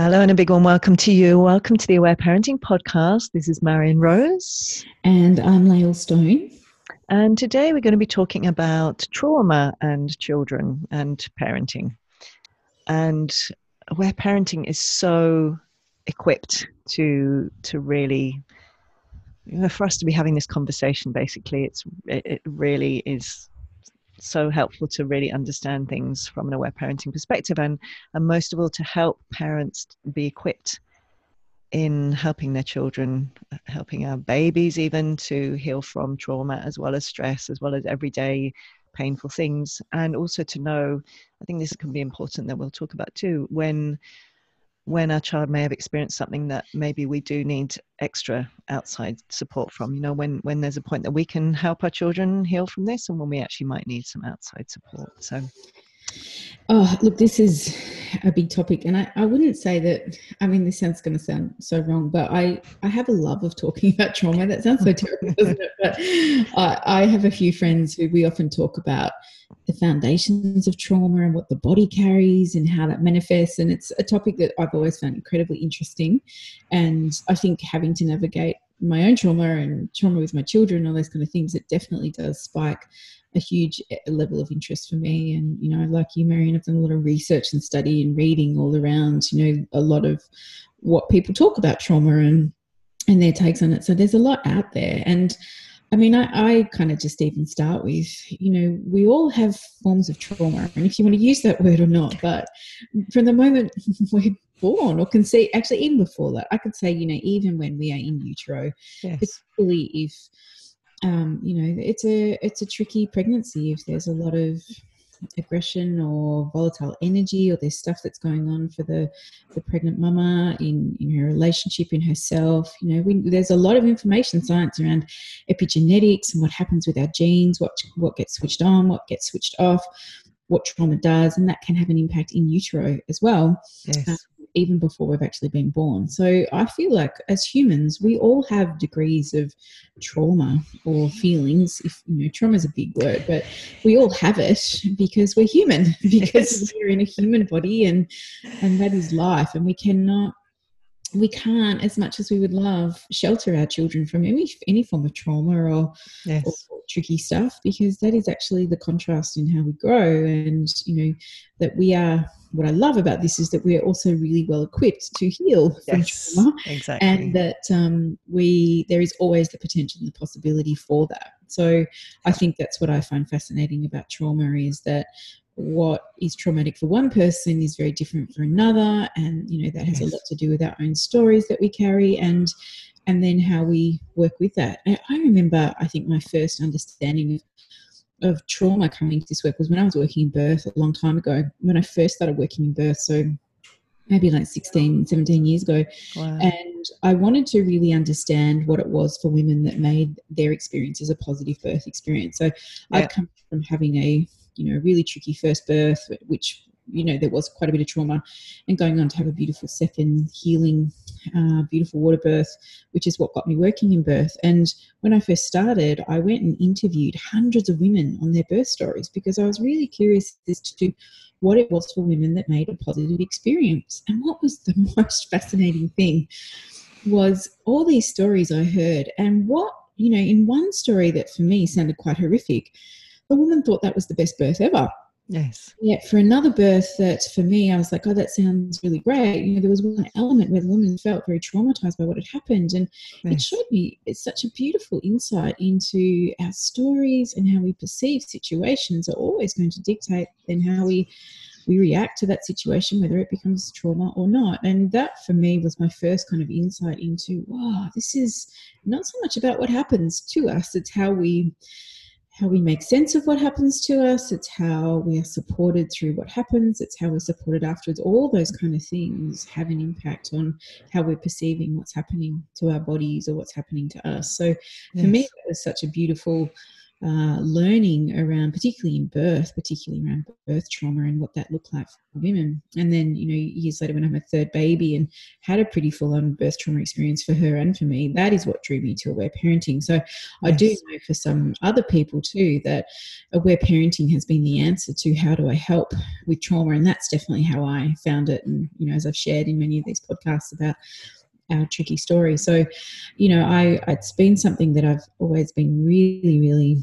Hello, and a big one welcome to you. Welcome to the Aware Parenting Podcast. This is Marion Rose. And I'm Lael Stone. And today we're going to be talking about trauma and children and parenting. And Aware Parenting is so equipped to to really you know, for us to be having this conversation basically it's it, it really is so helpful to really understand things from an aware parenting perspective and and most of all to help parents be equipped in helping their children uh, helping our babies even to heal from trauma as well as stress as well as everyday painful things. And also to know i think this can be important that we'll talk about too when when our child may have experienced something that maybe we do need extra outside support from you know when when there's a point that we can help our children heal from this and when we actually might need some outside support. So Oh, look, this is a big topic, and I, I wouldn't say that. I mean, this sounds going to sound so wrong, but I, I have a love of talking about trauma. That sounds so terrible, doesn't it? But I, I have a few friends who we often talk about the foundations of trauma and what the body carries and how that manifests. And it's a topic that I've always found incredibly interesting. And I think having to navigate my own trauma and trauma with my children, all those kind of things, it definitely does spike a huge eh, level of interest for me. And, you know, like you, Marion, I've done a lot of research and study and reading all around, you know, a lot of what people talk about trauma and and their takes on it. So there's a lot out there. And I mean, I, I kind of just even start with, you know, we all have forms of trauma, and if you want to use that word or not, but from the moment we're born or can see, actually, even before that, I could say, you know, even when we are in utero, yes. particularly if um, you know, it's a it's a tricky pregnancy if there's a lot of aggression or volatile energy or there's stuff that's going on for the the pregnant mama in in her relationship in herself you know we, there's a lot of information science around epigenetics and what happens with our genes what what gets switched on what gets switched off what trauma does and that can have an impact in utero as well yes. Um, even before we've actually been born. So I feel like as humans, we all have degrees of trauma or feelings. If you know, trauma is a big word, but we all have it because we're human, because we're in a human body, and and that is life, and we cannot we can't, as much as we would love, shelter our children from any any form of trauma or, yes. or, tricky stuff because that is actually the contrast in how we grow, and you know that we are what I love about this is that we're also really well equipped to heal from trauma, exactly. and that um, we there is always the potential and the possibility for that. So I think that's what I find fascinating about trauma is that what is traumatic for one person is very different for another, and you know that has yes. a lot to do with our own stories that we carry and and then how we work with that. I, I remember, I think my first understanding of of trauma coming to this work was when I was working in birth a long time ago, when I first started working in birth. So maybe like 16, 17 years ago. Wow. And I wanted to really understand what it was for women that made their experience as a positive birth experience. So yeah. I'd come from having a, you know, really tricky first birth, which you know there was quite a bit of trauma and going on to have a beautiful second healing uh, beautiful water birth which is what got me working in birth. And when i first started i went and interviewed hundreds of women on their birth stories because i was really curious as to what it was for women that made a positive experience. And what was the most fascinating thing was all these stories i heard. And what you know in one story that for me sounded quite horrific the woman thought that was the best birth ever Yes. Yeah, for another birth that for me, I was like, oh, that sounds really great. You know, there was one element where the woman felt very traumatized by what had happened. And yes. it showed me it's such a beautiful insight into our stories and how we perceive situations are always going to dictate then how we we react to that situation, whether it becomes trauma or not. And that for me was my first kind of insight into, wow, this is not so much about what happens to us, it's how we how we make sense of what happens to us. It's how we are supported through what happens. It's how we're supported afterwards. All those kind of things have an impact on how we're perceiving what's happening to our bodies or what's happening to us. So yes. for me it was such a beautiful uh, learning around, particularly in birth, particularly around birth trauma and what that looked like for women. And then, you know, years later when I had my third baby and had a pretty full on birth trauma experience for her and for me, that is what drew me to aware parenting. So yes. I do know for some other people too that aware parenting has been the answer to how do I help with trauma. And that's definitely how I found it. And, you know, as I've shared in many of these podcasts about our tricky story. So, you know, I it's been something that I've always been really, really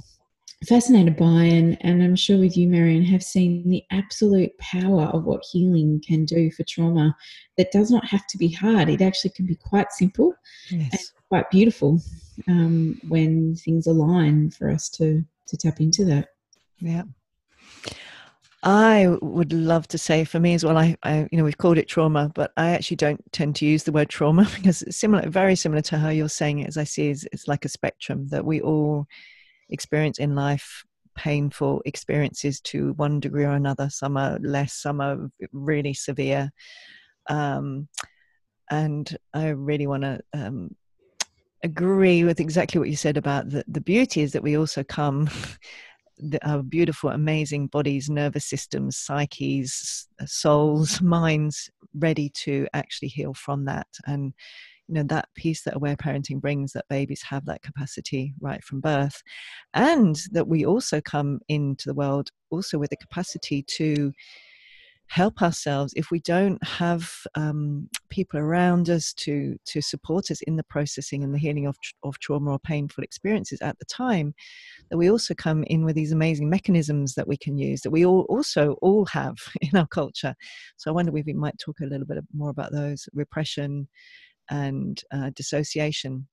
fascinated by and, and I'm sure with you, Marion, have seen the absolute power of what healing can do for trauma that does not have to be hard. It actually can be quite simple yes. and quite beautiful um, when things align for us to to tap into that. Yeah. I would love to say for me as well, I, I, you know, we've called it trauma, but I actually don't tend to use the word trauma because it's similar, very similar to how you're saying it, as I see is it's like a spectrum that we all experience in life painful experiences to one degree or another. Some are less, some are really severe. Um, and I really want to um, agree with exactly what you said about the, the beauty is that we also come our beautiful, amazing bodies, nervous systems, psyches, uh, souls, minds ready to actually heal from that. And you know that piece that aware parenting brings that babies have that capacity right from birth and that we also come into the world also with the capacity to help ourselves if we don't have um, people around us to to support us in the processing and the healing of, of trauma or painful experiences at the time that we also come in with these amazing mechanisms that we can use that we all also all have in our culture. So i wonder if we might talk a little bit more about those repression and uh, dissociation.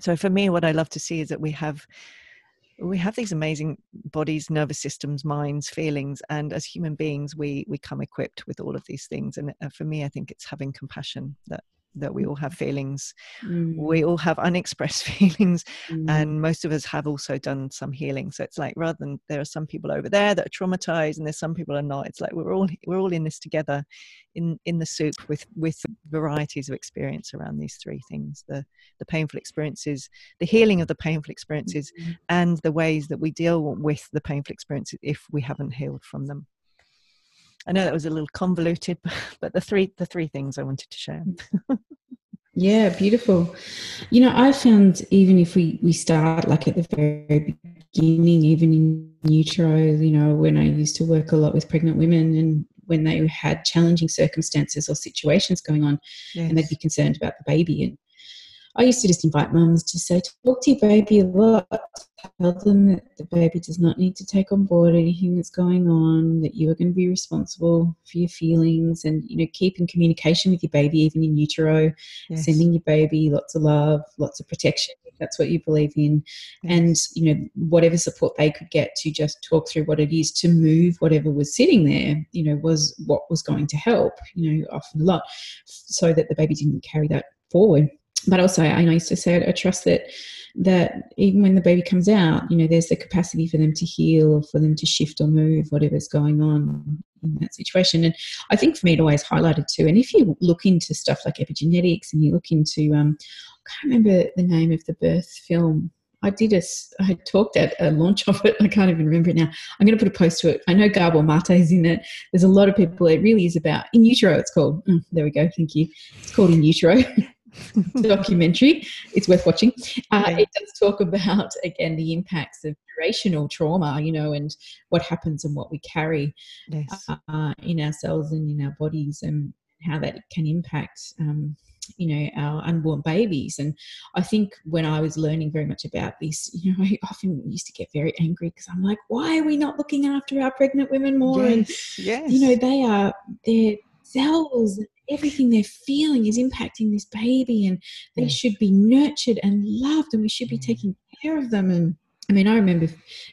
So for me what i love to see is that we have we have these amazing bodies nervous systems minds feelings and as human beings we we come equipped with all of these things. And uh, for me i think it's having compassion that that we all have feelings mm. we all have unexpressed feelings mm. and most of us have also done some healing so it's like rather than there are some people over there that are traumatized and there's some people are not it's like we're all we're all in this together in in the soup with with varieties of experience around these three things the the painful experiences the healing of the painful experiences mm-hmm. and the ways that we deal with the painful experiences if we haven't healed from them I know that was a little convoluted, but the three the three things I wanted to share. Mm. yeah, beautiful. You know, I found even if we we start like at the very beginning, even in utero, you know, when I used to work a lot with pregnant women and when they had challenging circumstances or situations going on, yes. and they'd be concerned about the baby and I used to just invite mums to say, talk to your baby a lot. Tell them that the baby does not need to take on board anything that's going on, that you are going to be responsible for your feelings and, you know, keep in communication with your baby, even in utero, yes. sending your baby lots of love, lots of protection, if that's what you believe in. Yes. And, you know, whatever support they could get to just talk through what it is to move whatever was sitting there, you know, was what was going to help, you know, often a lot, so that the baby didn't carry that forward but also I used to say I trust that that even when the baby comes out, you know, there's the capacity for them to heal or for them to shift or move whatever's going on in that situation. And I think for me, it always highlighted too. And if you look into stuff like epigenetics and you look into, um, I can't remember the name of the birth film. I did a, I talked at a launch of it. I can't even remember it now. I'm going to put a post to it. I know Gabor Mate is in it. There's a lot of people. It really is about in utero. It's called. Oh, there we go. Thank you. It's called in utero. documentary. It's worth watching. Uh, yeah. It does talk about again the impacts of generational trauma, you know, and what happens and what we carry yes. uh, in ourselves and in our bodies, and how that can impact. Um, you know our unborn babies and i think when i was learning very much about this you know i often used to get very angry because i'm like why are we not looking after our pregnant women more yes, and yes. you know they are their cells everything they're feeling is impacting this baby and they should be nurtured and loved and we should be mm. taking care of them. And I mean, I remember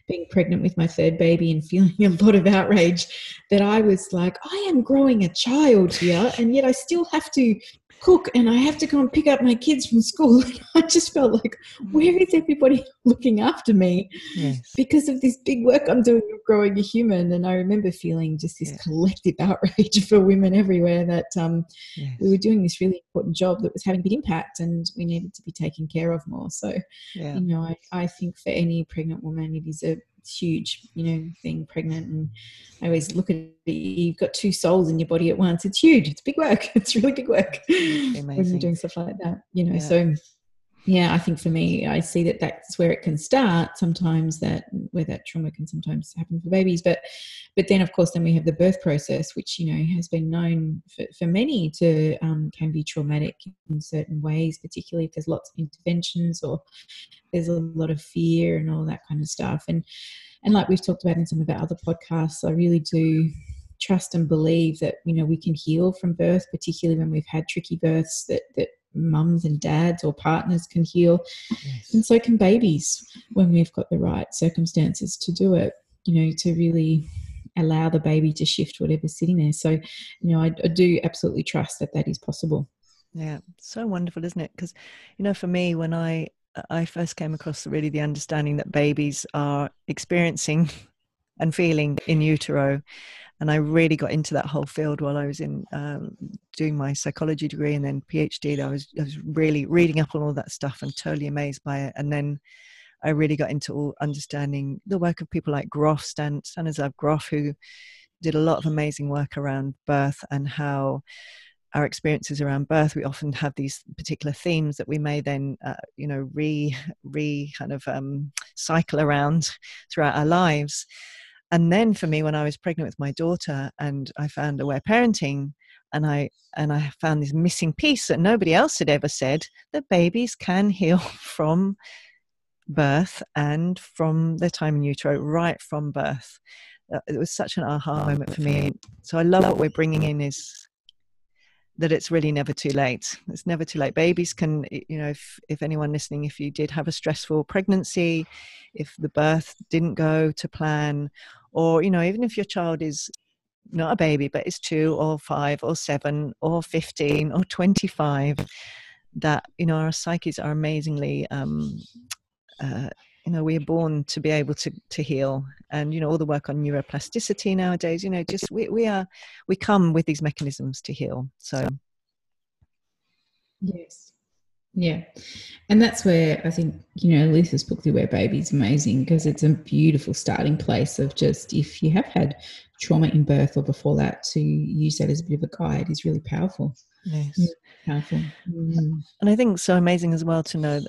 being pregnant with my third baby and feeling a lot of outrage that I was like, I am growing a child here, and yet I still have to cook and I have to go and pick up my kids from school. And I just felt like, where is everybody looking after me? Yes. Because of this big work I'm doing of growing a human. And I remember feeling just this Yes. collective outrage for women everywhere that um, Yes. we were doing this really important job that was having big impact and we needed to be taken care of more. So, Yeah. you know, I, I think for any pregnant woman, it is a huge, you know, being pregnant. And I always look at it, you've got two souls in your body at once. It's huge. It's big work. It's really big work when amazing. you're doing stuff like that, you know. Yeah. So, yeah, I think for me, I see that that's where it can start. Sometimes that where that trauma can sometimes happen for babies, but but then of course then we have the birth process, which you know has been known for, for many to um, can be traumatic in certain ways, particularly if there's lots of interventions or there's a lot of fear and all that kind of stuff. And and like we've talked about in some of our other podcasts, I really do trust and believe that you know we can heal from birth, particularly when we've had tricky births that that mums and dads or partners can heal Yes. and so can babies when we've got the right circumstances to do it you know to really allow the baby to shift whatever's sitting there so you know i, I do absolutely trust that that is possible Yeah, so wonderful, isn't it? Because you know, for me, when I I first came across really the understanding that babies are experiencing and feeling in utero, and I really got into that whole field while I was in um, doing my psychology degree and then PhD. I was I was really reading up on all that stuff and totally amazed by it, and then. I really got into all understanding the work of people like Grof, Stan, Stanislav Grof, who did a lot of amazing work around birth and how our experiences around birth we often have these particular themes that we may then uh, you know re re kind of um, cycle around throughout our lives and then for me when i was pregnant with my daughter and i found aware parenting and i and i found this missing piece that nobody else had ever said that babies can heal from birth and from their time in utero right from birth Uh, it was such an aha moment for me so i love what we're bringing in is that it's really never too late. It's never too late. Babies can, you know, if, if anyone listening, if you did have a stressful pregnancy, if the birth didn't go to plan, or, you know, even if your child is not a baby, but is two or five or seven or 15 or 25, that, you know, our psyches are amazingly, um, uh, you know, we are born to be able to, to heal and, you know, all the work on neuroplasticity nowadays, you know, just we, we are, we come with these mechanisms to heal. So, Yes. Yeah. And that's where I think, you know, Aletha's book, The Aware Baby, is amazing because it's a beautiful starting place of just if you have had trauma in birth or before that, to use that as a bit of a guide is really powerful. yes. Powerful. Mm. And I think so amazing as well to know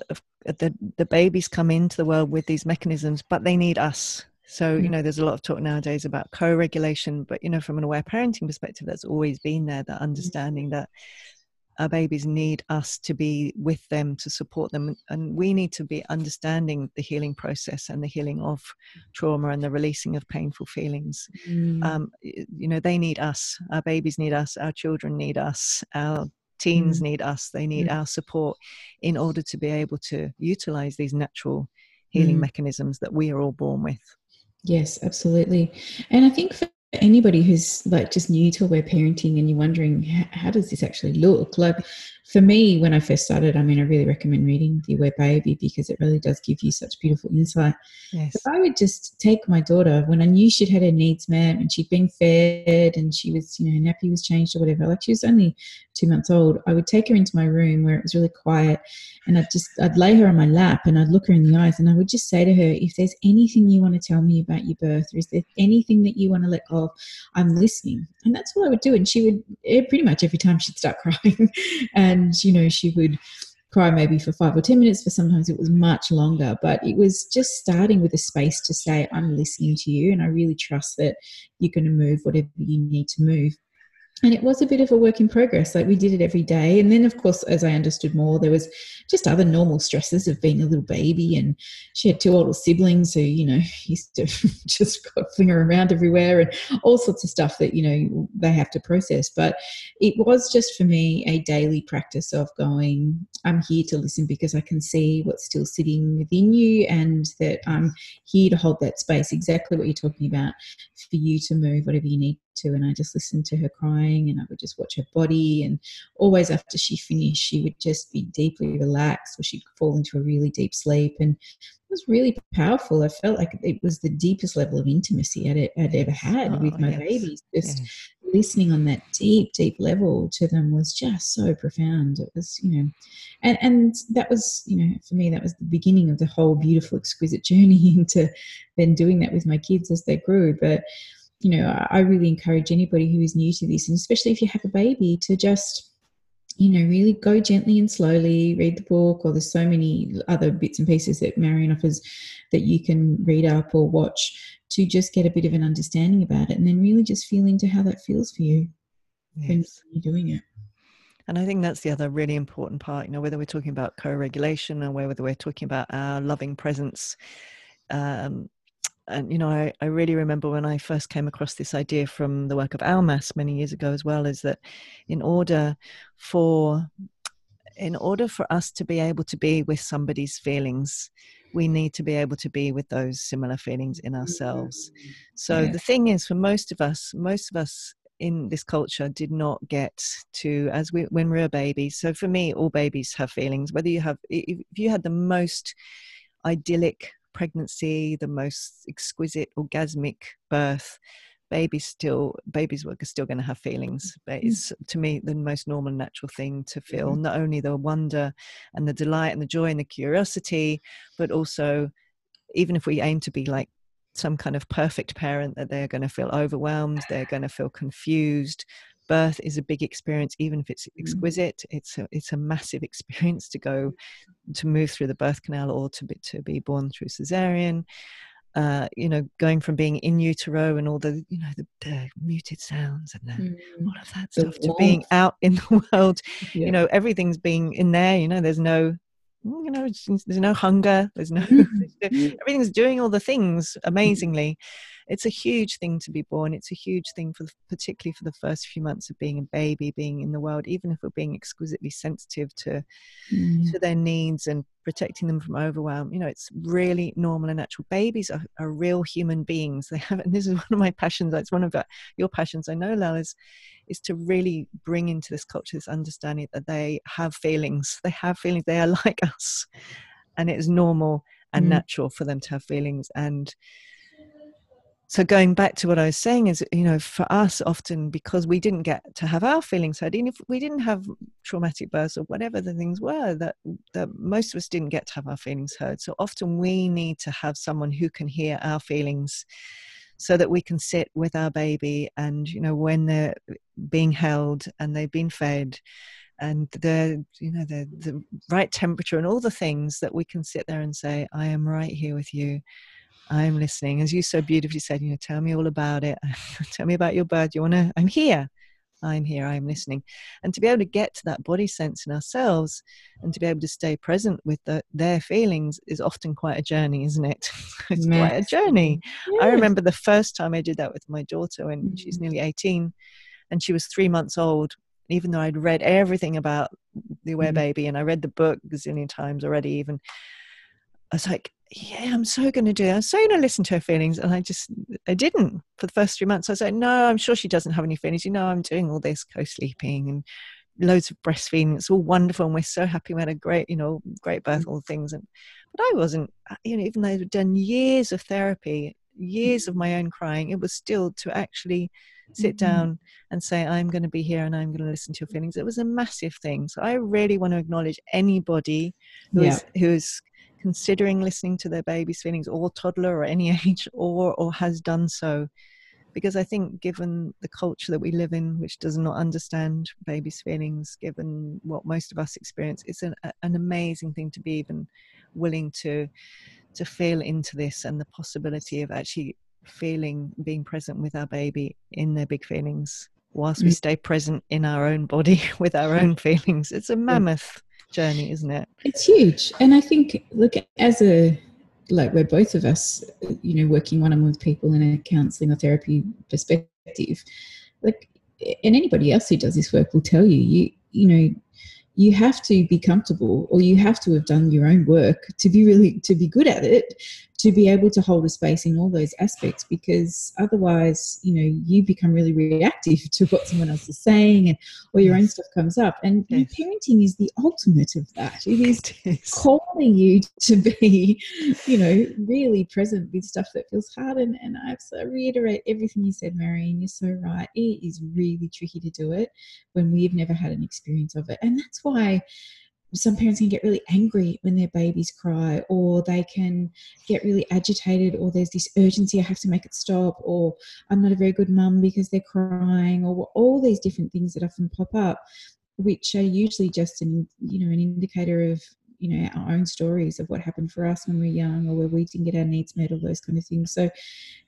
that the, the babies come into the world with these mechanisms, but they need us. So, you Mm. know, there's a lot of talk nowadays about co regulation, but, you know, from an aware parenting perspective, that's always been there that understanding that our babies need us to be with them to support them. And we need to be understanding the healing process and the healing of trauma and the releasing of painful feelings. Mm. Um, you know, they need us. Our babies need us. Our children need us. Our teens Mm. need us. They need our support in order to be able to utilize these natural healing Mm. mechanisms that we are all born with. Yes, absolutely. And I think for anybody who's like just new to aware parenting and you're wondering how does this actually look? Like for me when i first started i mean i really recommend reading the aware baby because it really does give you such beautiful insight Yes. I would just take my daughter when I knew she'd had her needs met and she'd been fed and she was, you know, nappy was changed or whatever, like she was only two months old, I would take her into my room where it was really quiet and I'd just, I'd lay her on my lap and I'd look her in the eyes and I would just say to her, if there's anything you want to tell me about your birth or is there anything that you want to let go of, I'm listening. And that's what I would do. And she would, eh, pretty much every time she'd start crying and, you know, she would, cry maybe for five or ten minutes for sometimes it was much longer. But it was just starting with a space to say i'm listening to you and i really trust that you're going to move whatever you need to move and it was a bit of a work in progress like we did it every day. And then of course as i understood more there was just other normal stresses of being a little baby. And she had two older siblings who you know used to just her around everywhere and all sorts of stuff that you know they have to process. But it was just for me a daily practice of going i'm here to listen because i can see what's still sitting within you and that i'm here to hold that space. Exactly what you're talking about for you to move whatever you need to and I just listened to her crying and I would just watch her body and always after she finished she would just be deeply relaxed or she'd fall into a really deep sleep and it was really powerful. I felt like it was the deepest level of intimacy I'd, I'd ever had oh, with my yes. babies. Just yes. listening on that deep, deep level to them was just so profound. It was, you know, and and that was, you know, for me that was the beginning of the whole beautiful, exquisite journey into then doing that with my kids as they grew. But you know, I really encourage anybody who is new to this, and especially if you have a baby, to just, you know, really go gently and slowly, read the book, or there's so many other bits and pieces that Marion offers that you can read up or watch to just get a bit of an understanding about it, and then really just feel into how that feels for you yes. when you're doing it. And I think that's the other really important part, you know, whether we're talking about co regulation or whether we're talking about our loving presence. Um, and you know I, I really remember when i first came across this idea from the work of Almaas many years ago as well is that in order for in order for us to be able to be with somebody's feelings we need to be able to be with those similar feelings in mm-hmm. ourselves so yeah. the thing is for most of us most of us in this culture did not get to as we when we we're babies so for me all babies have feelings whether you have if you had the most idyllic pregnancy, the most exquisite orgasmic birth, babies still babies work are still going to have feelings but mm. it's to me the most normal natural thing to feel mm-hmm. not only the wonder and the delight and the joy and the curiosity but also even if we aim to be like some kind of perfect parent that they're going to feel overwhelmed they're going to feel confused birth is a big experience even if it's mm. exquisite it's a, it's a massive experience to go to move through the birth canal or to be, to be born through cesarean uh, you know, going from being in utero and all the, you know, the, the muted sounds and the, mm. all of that stuff to being out in the world, yeah. you know, everything's being in there, you know, there's no, you know, there's no hunger, there's no, mm. everything's doing all the things mm. It's a huge thing to be born. It's a huge thing for the, particularly for the first few months of being a baby, being in the world. Even if we're being exquisitely sensitive to mm. to their needs and protecting them from overwhelm, you know, it's really normal and natural. Babies are, are real human beings. They have, and this is one of my passions. It's one of your passions. I know, Lael, is is to really bring into this culture this understanding that they have feelings. They have feelings. They are like us, and it is normal and mm. natural for them to have feelings and so going back to what I was saying is, you know, for us often because we didn't get to have our feelings heard, even if we didn't have traumatic births or whatever the things were, that that most of us didn't get to have our feelings heard. So often we need to have someone who can hear our feelings so that we can sit with our baby and you know when they're being held and they've been fed and the you know the the right temperature and all the things that we can sit there and say i am right here with you I'm listening. As you so beautifully said, you know, tell me all about it. tell me about your bird. You want to, I'm here. I'm here. I'm listening. And to be able to get to that body sense in ourselves and to be able to stay present with the, their feelings is often quite a journey, isn't it? it's quite a journey. I remember the first time I did that with my daughter when mm-hmm. she's nearly 18 and she was three months old. Even though I'd read everything about the aware mm-hmm. baby and I read the book a zillion times already, even I was like, yeah, I'm so going to do. It. I'm so going to listen to her feelings, and I just, I didn't for the first three months. I was like, no, I'm sure she doesn't have any feelings. You know, I'm doing all this co-sleeping and loads of breastfeeding. It's all wonderful, and we're so happy. We had a great, you know, great birth, all things. And but I wasn't, uh, you know, even though I'd done years of therapy, years of my own crying, it was still to actually sit mm-hmm. down and say, I'm going to be here and I'm going to listen to your feelings. It was a massive thing. So I really want to acknowledge anybody who yeah. is, who is considering listening to their baby's feelings or toddler or any age or or has done so because i think given the culture that we live in which does not understand baby's feelings given what most of us experience it's an, an amazing thing to be even willing to to feel into this and the possibility of actually feeling being present with our baby in their big feelings whilst we mm. stay present in our own body with our own feelings it's a mammoth journey, isn't it? It's huge. And I think, look, as a, like we're both of us, you know, working one on one with people in a counseling or therapy perspective, like, and anybody else who does this work will tell you, you, you know, you have to be comfortable or you have to have done your own work to be really to be good at it to be able to hold a space in all those aspects because otherwise you know you become really reactive to what someone else is saying and or your own stuff comes up. And yes. parenting is the ultimate of that. It is, it is. calling you to be you know really present with stuff that feels hard. And, and I reiterate everything you said Marion you're so right. It is really tricky to do it when we've never had an experience of it. And that's why some parents can get really angry when their babies cry, or they can get really agitated, or there's this urgency, I have to make it stop, or I'm not a very good mum because they're crying, or all these different things that often pop up, which are usually just an you know an indicator of you know our own stories of what happened for us when we were young or where we didn't get our needs met all those kind of things. So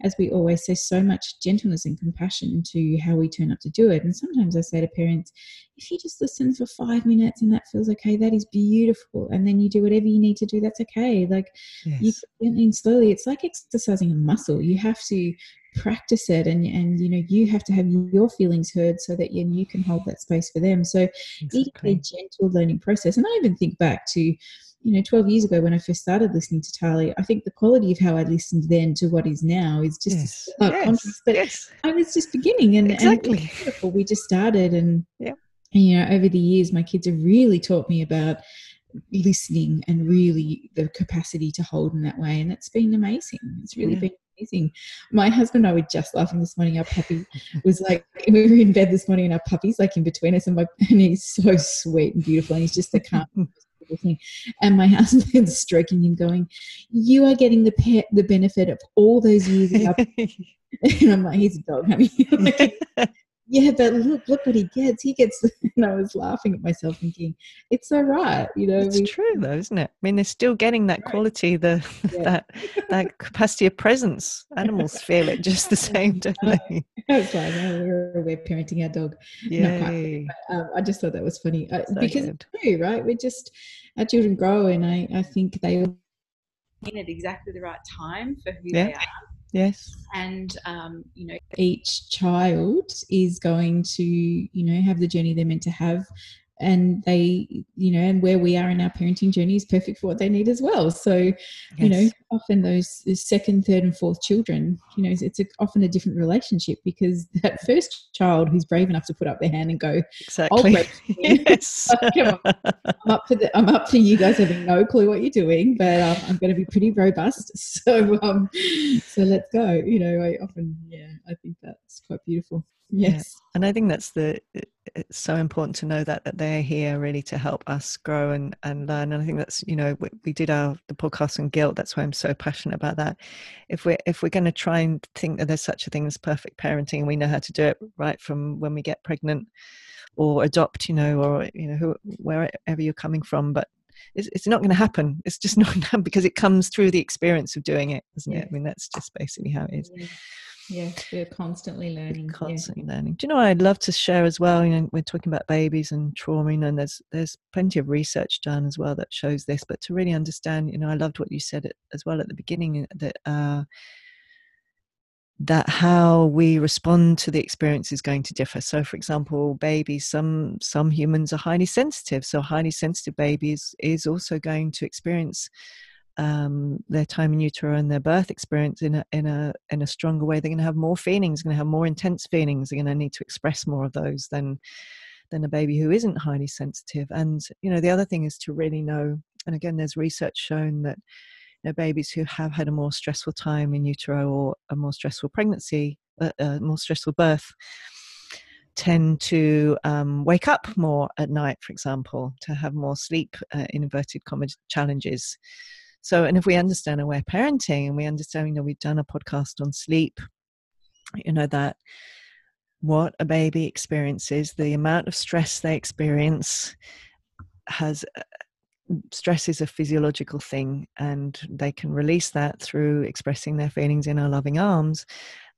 as we always say so much gentleness and compassion to how we turn up to do it. And sometimes i say to parents if you just listen for five minutes and that feels okay that is beautiful. And then you do whatever you need to do that's okay. Like yes. you and slowly. It's like exercising a muscle. You have to practice it and and you know you have to have your feelings heard so that you, you can hold that space for them so exactly. a gentle learning process and i even think back to you know 12 years ago when i first started listening to tali i think the quality of how i listened then to what is now is just yes. yes. contrast but yes. i was just beginning and, exactly. and beautiful we just started and yeah and, you know over the years my kids have really taught me about listening and really the capacity to hold in that way and it's been amazing it's really yeah. been amazing. My husband and I were just laughing this morning. Our puppy was like, we were in bed this morning and our puppy's like in between us and, my, and he's so sweet and beautiful and he's just the calm thing. And my husband's stroking him going, you are getting the pet, the benefit of all those years. and I'm like, he's a dog, honey. like, yeah, but look, look what he gets. He gets, and I was laughing at myself, thinking, it's so right, you know. It's we, true, though, isn't it? I mean, they're still getting that quality, the yeah. that that capacity of presence. Animals feel it just the same, don't they? It's like oh, we're, we're parenting our dog. Yeah, um, I just thought that was funny uh, so because good. it's true, right? We're just our children grow, and I I think they in at exactly the right time for who yeah. they are Yes. And, um, you know, each child is going to, you know, have the journey they're meant to have and they you know and where we are in our parenting journey is perfect for what they need as well. So yes. you know often those second third and fourth children you know it's a, often a different relationship because that first child who's brave enough to put up their hand and go exactly. yes. i'm up for the, i'm up for you guys having no clue what you're doing but um, i'm going to be pretty robust. So um so let's go. You know i often yeah i think that's quite beautiful yes. Yeah. and i think that's the it's so important to know that that they're here really to help us grow and and learn. And i think that's you know we, we did our the podcast on guilt. That's why i'm so passionate about that. If we're if we're going to try and think that there's such a thing as perfect parenting and we know how to do it right from when we get pregnant or adopt you know or you know who, wherever you're coming from but it's, it's not going to happen. It's just not happen because it comes through the experience of doing it isn't yeah. it? I mean that's just basically how it is. Yeah. Yeah, we're constantly learning. Constantly yeah. learning. Do you know I'd love to share as well? You know, we're talking about babies and trauma, and there's there's plenty of research done as well that shows this. But to really understand, you know, I loved what you said as well at the beginning that uh, that how we respond to the experience is going to differ. So, for example, babies, some some humans are highly sensitive. So, highly sensitive babies is also going to experience um, their time in utero and their birth experience in a in a in a stronger way. They're going to have more feelings. Going to have more intense feelings. They're going to need to express more of those than than a baby who isn't highly sensitive. And you know, the other thing is to really know. And again, there's research shown that you know, babies who have had a more stressful time in utero or a more stressful pregnancy, uh, uh, more stressful birth, tend to um, wake up more at night, for example, to have more sleep, uh, inverted comma, challenges. So, and if we understand aware parenting and we understand, you know, we've done a podcast on sleep, you know, that what a baby experiences, the amount of stress they experience has uh, stress is a physiological thing and they can release that through expressing their feelings in our loving arms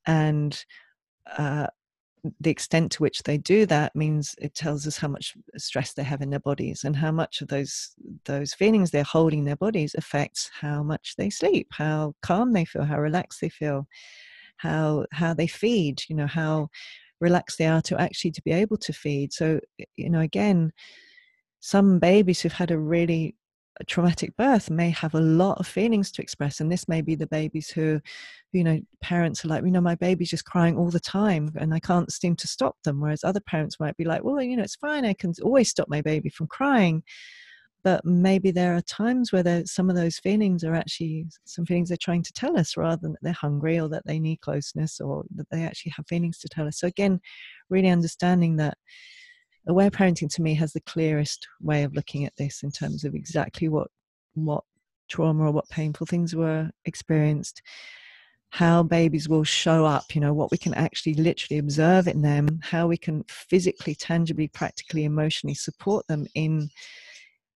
and uh, the extent to which they do that means it tells us how much stress they have in their bodies and how much of those those feelings they're holding in their bodies affects how much they sleep how calm they feel how relaxed they feel how how they feed you know how relaxed they are to actually to be able to feed. So you know again some babies who've had a really a traumatic birth may have a lot of feelings to express and this may be the babies who you know parents are like you know my baby's just crying all the time and i can't seem to stop them whereas other parents might be like well you know it's fine i can always stop my baby from crying. But maybe there are times where some of those feelings are actually some feelings they're trying to tell us rather than that they're hungry or that they need closeness or that they actually have feelings to tell us. So again really understanding that aware parenting to me has the clearest way of looking at this in terms of exactly what what trauma or what painful things were experienced how babies will show up you know what we can actually literally observe in them how we can physically tangibly practically emotionally support them in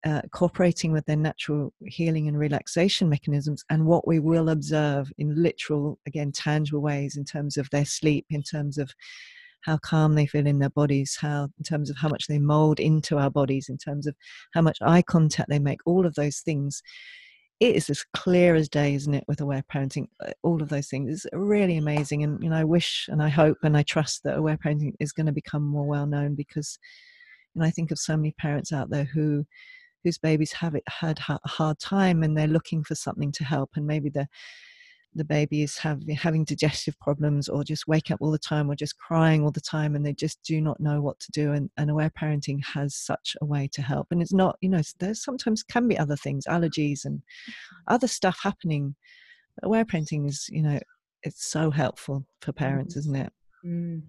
uh, cooperating with their natural healing and relaxation mechanisms and what we will observe in literal again tangible ways in terms of their sleep in terms of how calm they feel in their bodies, how in terms of how much they mold into our bodies, in terms of how much eye contact they make, all of those things. It is as clear as day, isn't it, with aware parenting? Uh, all of those things is really amazing, and you know, I wish and I hope and I trust that aware parenting is going to become more well known because, and I think of so many parents out there who whose babies have it had a hard time and they're looking for something to help and maybe the the baby is have, having digestive problems or just wake up all the time or just crying all the time and they just do not know what to do and, and aware parenting has such a way to help. And it's not you know there's sometimes can be other things allergies and mm-hmm. other stuff happening. Aware parenting is you know it's so helpful for parents mm-hmm. isn't it Mm.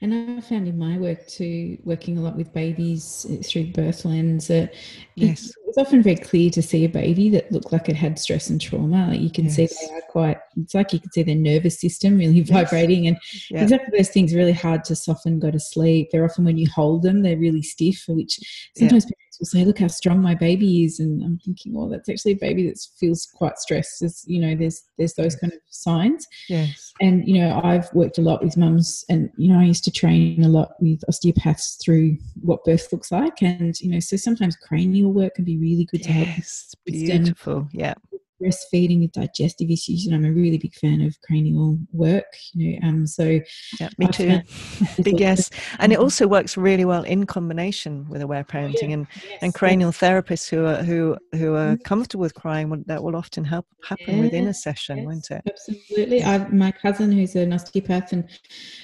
And I found in my work too, working a lot with babies uh, through birth lens, that yes. it's often very clear to see a baby that looked like it had stress and trauma. Like you can yes. see they are quite, it's like you can see their nervous system really yes. vibrating. And yeah. exactly those things really hard to soften, go to sleep. They're often when you hold them, they're really stiff, which sometimes yeah will say, "Look how strong my baby is," and I'm thinking, "Well, that's actually a baby that feels quite stressed." There's, you know, there's there's those kind of signs. Yes. And you know, I've worked a lot with mums, and you know, I used to train a lot with osteopaths through what birth looks like, and you know, so sometimes cranial work can be really good to help. Yes, beautiful. Yeah breastfeeding with digestive issues, and I'm a really big fan of cranial work. You know, um, so yeah, me too. big yes, and it also works really well in combination with aware parenting yeah, and yes, and cranial yes. therapists who are who who are mm-hmm. comfortable with crying. That will often help happen yeah, within a session, yes, won't it? Absolutely. I've, my cousin, who's an osteopath and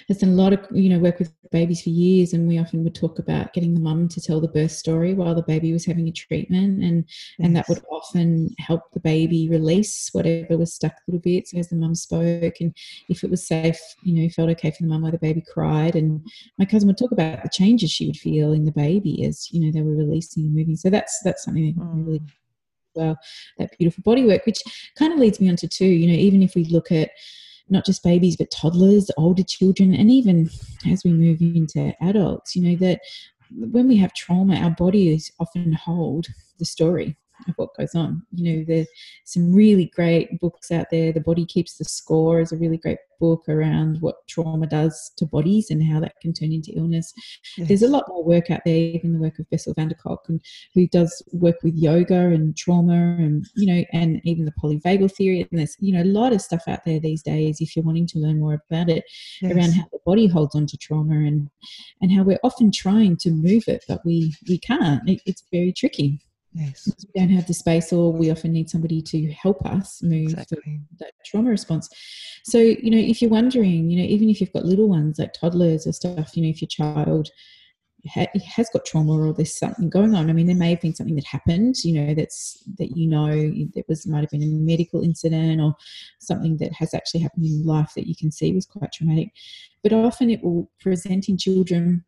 has done a lot of you know work with babies for years, and we often would talk about getting the mum to tell the birth story while the baby was having a treatment, and and that would often help the baby release whatever was stuck a little bit. So as the mum spoke, and if it was safe, you know, felt okay for the mum while the baby cried. And my cousin would talk about the changes she would feel in the baby as you know they were releasing and moving. So that's that's something that mm. really well that beautiful body work, which kind of leads me on to two. You know, even if we look at not just babies but toddlers older children and even as we move into adults you know that when we have trauma our bodies often hold the story of what goes on. You know, there's some really great books out there. The Body Keeps the Score is a really great book around what trauma does to bodies and how that can turn into illness. Yes. There's a lot more work out there, even the work of Bessel van der Kolk, and who does work with yoga and trauma and, you know, and even the polyvagal theory. And there's, you know, a lot of stuff out there these days if you're wanting to learn more about it yes. around how the body holds on to trauma and, and how we're often trying to move it, but we, we can't. It, it's very tricky. Yes. We don't have the space, or we often need somebody to help us move exactly. that trauma response. So, you know, if you're wondering, you know, even if you've got little ones like toddlers or stuff, you know, if your child has got trauma or there's something going on. I mean, there may have been something that happened, you know, that's that you know that was might have been a medical incident or something that has actually happened in life that you can see was quite traumatic. But often it will present in children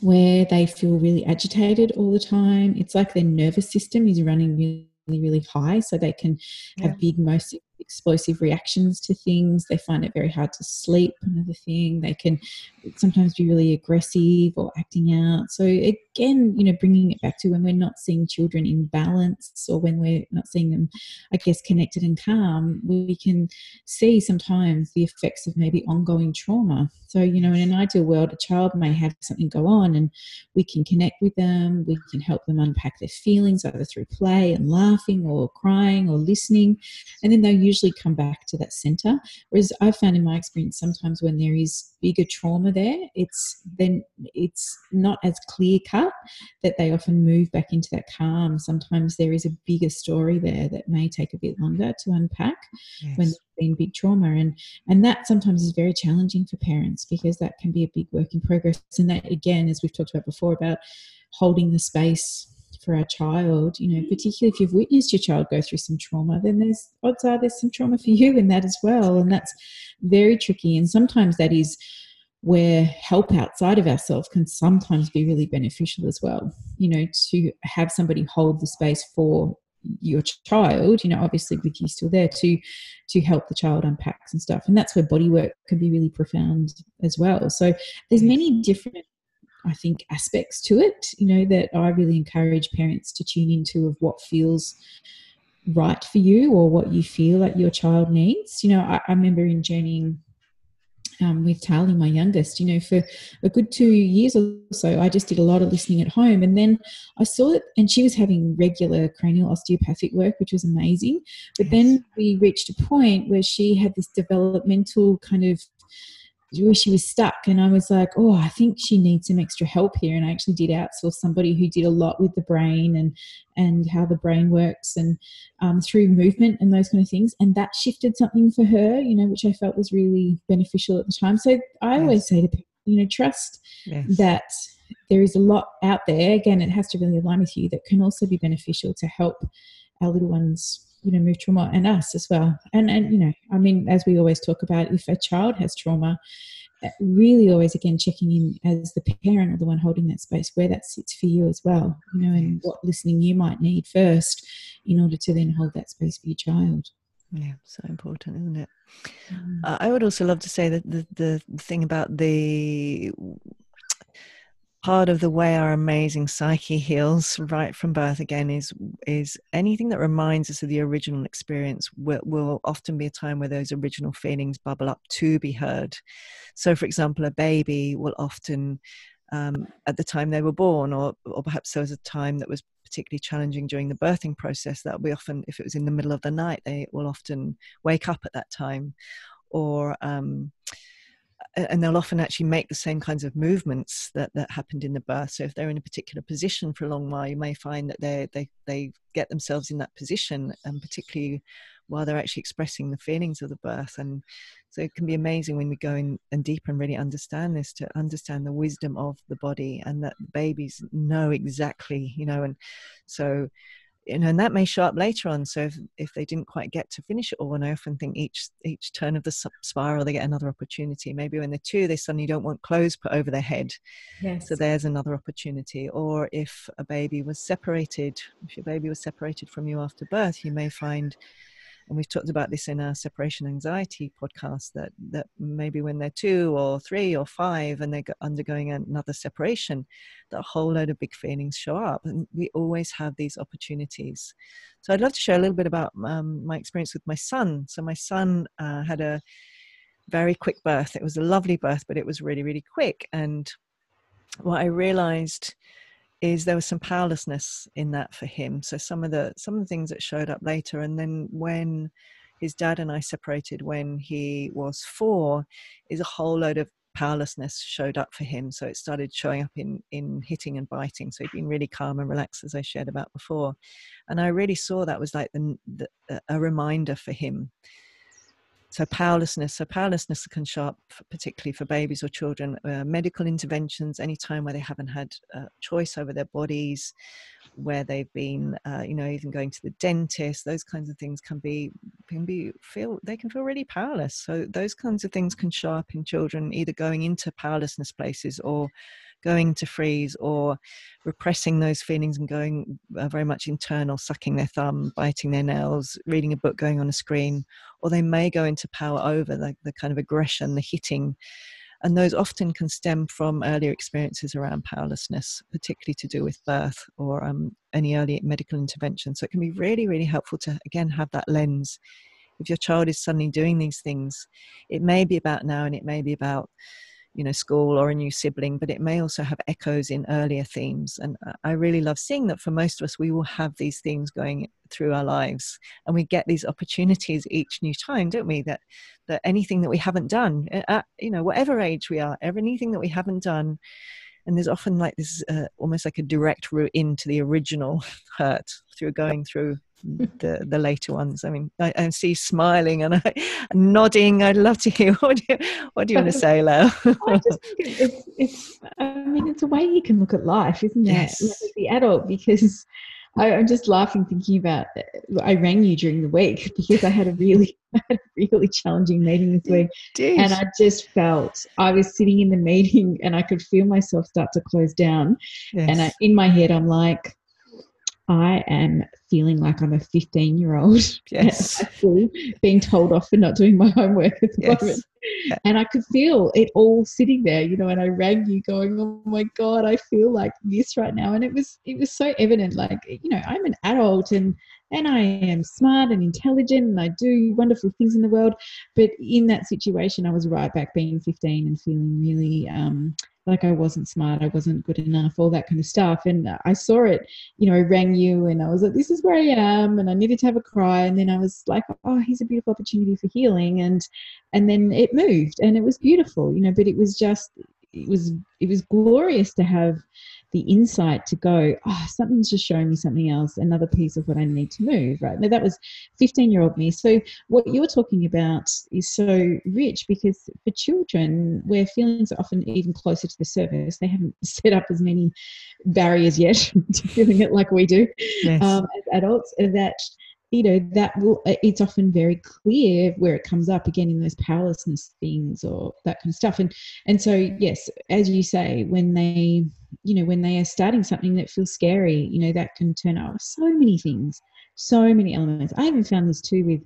where they feel really agitated all the time. It's like their nervous system is running really, really high, so they can have big, most explosive reactions to things. They find it very hard to sleep. Another thing, they can sometimes be really aggressive or acting out. So again, you know, bringing it back to when we're not seeing children in balance or when we're not seeing them, I guess, connected and calm, we can see sometimes the effects of maybe ongoing trauma. So you know, in an ideal world, a child may have something go on, and we can connect with them. We can help them unpack their feelings either through play and laughing or crying or listening, and then they'll usually come back to that center. Whereas I've found in my experience, sometimes when there is bigger trauma there, it's then it's not as clear cut that they often move back into that calm. Sometimes there is a bigger story there that may take a bit longer to unpack yes. when there's been big trauma. And and that sometimes is very challenging for parents because that can be a big work in progress. And that again, as we've talked about before, about holding the space for our child, you know, particularly if you've witnessed your child go through some trauma, then there's odds are there's some trauma for you in that as well. And that's very tricky. And sometimes that is where help outside of ourselves can sometimes be really beneficial as well. You know, to have somebody hold the space for your child, you know, obviously with you still there to to help the child unpack some stuff. And that's where body work can be really profound as well. So there's many different I think, aspects to it, you know, that I really encourage parents to tune into of what feels right for you or what you feel like your child needs. You know, I, I remember in journeying um, with Tali, my youngest, you know, for a good two years or so, I just did a lot of listening at home. And then I saw it, and she was having regular cranial osteopathic work, which was amazing. But yes. then we reached a point where she had this developmental kind of she was stuck and i was like oh i think she needs some extra help here and i actually did outsource somebody who did a lot with the brain and and how the brain works and um, through movement and those kind of things and that shifted something for her you know which i felt was really beneficial at the time so i yes. always say to people you know trust yes. that there is a lot out there again it has to really align with you that can also be beneficial to help our little ones you know move trauma and us as well. And and you know i mean as we always talk about if a child has trauma really always again checking in as the parent or the one holding that space where that sits for you as well you know and what listening you might need first in order to then hold that space for your child. Yeah so important isn't it? Mm. uh, i would also love to say that the, the thing about the part of the way our amazing psyche heals right from birth again is is anything that reminds us of the original experience will, will often be a time where those original feelings bubble up to be heard. So for example a baby will often um, at the time they were born or or perhaps there was a time that was particularly challenging during the birthing process that we often if it was in the middle of the night they will often wake up at that time. Or um, and they'll often actually make the same kinds of movements that, that happened in the birth. So if they're in a particular position for a long while, you may find that they they they get themselves in that position, and particularly while they're actually expressing the feelings of the birth. And so it can be amazing when we go in and deeper and really understand this to understand the wisdom of the body and that babies know exactly, you know, and so you know, and that may show up later on. So if, if they didn't quite get to finish it all, and I often think each each turn of the spiral, they get another opportunity. Maybe when they're two, they suddenly don't want clothes put over their head. Yes. So there's another opportunity. Or if a baby was separated, if your baby was separated from you after birth, you may find and we've talked about this in our separation anxiety podcast that that maybe when they're two or three or five and they're undergoing another separation that whole load of big feelings show up. And we always have these opportunities. So i'd love to share a little bit about um, my experience with my son. So my son uh, had a very quick birth. It was a lovely birth but it was really really quick. And what i realized is there was some powerlessness in that for him. So some of the some of the things that showed up later, and then when his dad and I separated when he was four, is a whole load of powerlessness showed up for him. So it started showing up in in hitting and biting. So he'd been really calm and relaxed, as I shared about before, and I really saw that was like the, the, a reminder for him so powerlessness so powerlessness can show up particularly for babies or children uh, medical interventions any time where they haven't had a choice over their bodies where they've been uh, you know even going to the dentist those kinds of things can be can be feel they can feel really powerless so those kinds of things can show up in children either going into powerlessness places or going to freeze or repressing those feelings and going uh, very much internal, sucking their thumb, biting their nails, reading a book, going on a screen, or they may go into power over, the, the kind of aggression, the hitting. And those often can stem from earlier experiences around powerlessness, particularly to do with birth or um, any early medical intervention. So it can be really, really helpful to, again, have that lens. If your child is suddenly doing these things, it may be about now and it may be about you know school or a new sibling but it may also have echoes in earlier themes and i really love seeing that for most of us we will have these themes going through our lives and we get these opportunities each new time don't we? That that anything that we haven't done at you know whatever age we are anything that we haven't done and there's often like this uh, almost like a direct route into the original hurt through going through the the later ones. I mean, I, I see smiling and I, nodding. I'd love to hear what do you, what do you want to say, Lael? I just think it's, it's, I mean, it's a way you can look at life, isn't it? Yes. As the adult, because I, I'm just laughing thinking about. I rang you during the week because I had a really, had a really challenging meeting this week, and I just felt I was sitting in the meeting and I could feel myself start to close down. yes. And I, in my head, I'm like, I am feeling like I'm a 15 year old yes. being told off for not doing my homework at the Yes. moment. Yeah. And I could feel it all sitting there, you know, and I rang you going, Oh my God, I feel like this right now. And it was it was so evident, like, you know, I'm an adult and and I am smart and intelligent and I do wonderful things in the world. But in that situation I was right back being 15 and feeling really um like I wasn't smart, I wasn't good enough, all that kind of stuff. And I saw it, you know, I rang you and I was like, this is where I am. And I needed to have a cry. And then I was like, oh, here's a beautiful opportunity for healing. And, and then it moved and it was beautiful, you know, but it was just, it was, it was glorious to have the insight to go, oh, something's just showing me something else, another piece of what I need to move, right? Now that was 15 year old me. So what you're talking about is so rich because for children, where feelings are often even closer to the surface, they haven't set up as many barriers yet to feeling it like we do yes. um, as adults, that you know that will uh, it's often very clear where it comes up again in those powerlessness things or that kind of stuff and and so yes as you say when they you know when they are starting something that feels scary you know that can turn out so many things so many elements. I even found this too with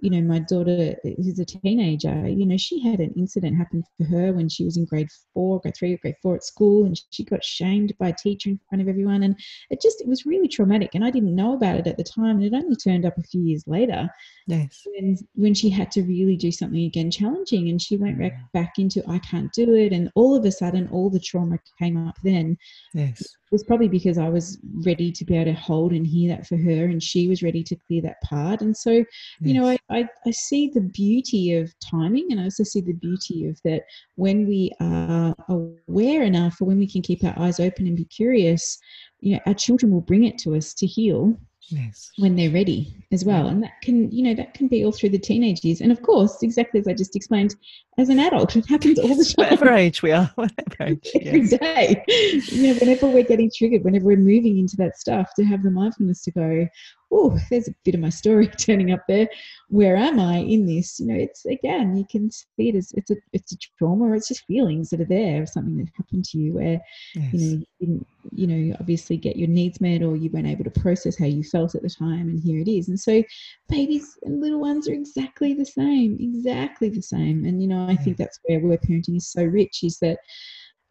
you know my daughter who's a teenager you know she had an incident happen for her when she was in grade four grade three or grade four at school and she got shamed by a teacher in front of everyone and it just it was really traumatic and i didn't know about it at the time and it only turned up a few years later yes. when when she had to really do something again challenging and she went back into i can't do it and all of a sudden all the trauma came up then Yes. it was probably because i was ready to be able to hold and hear that for her and she was ready to clear that part and so you know. I, I i see the beauty of timing and i also see the beauty of that when we are aware enough or when we can keep our eyes open and be curious you know our children will bring it to us to heal yes. when they're ready as well and that can you know that can be all through the teenage years and of course exactly as i just explained as an adult it happens all the time Whatever age we are, whatever age. Yes. day. You know, whenever we're getting triggered, whenever we're moving into that stuff, to have the mindfulness to go, oh, there's a bit of my story turning up there. Where am I in this? You know, it's again, you can see it as it's a it's a trauma or it's just feelings that are there of something that happened to you where Yes. you know you didn't you know obviously get your needs met or you weren't able to process how you felt at the time and here it is and so babies and little ones are exactly the same exactly the same and you know i think that's where where parenting is so rich is that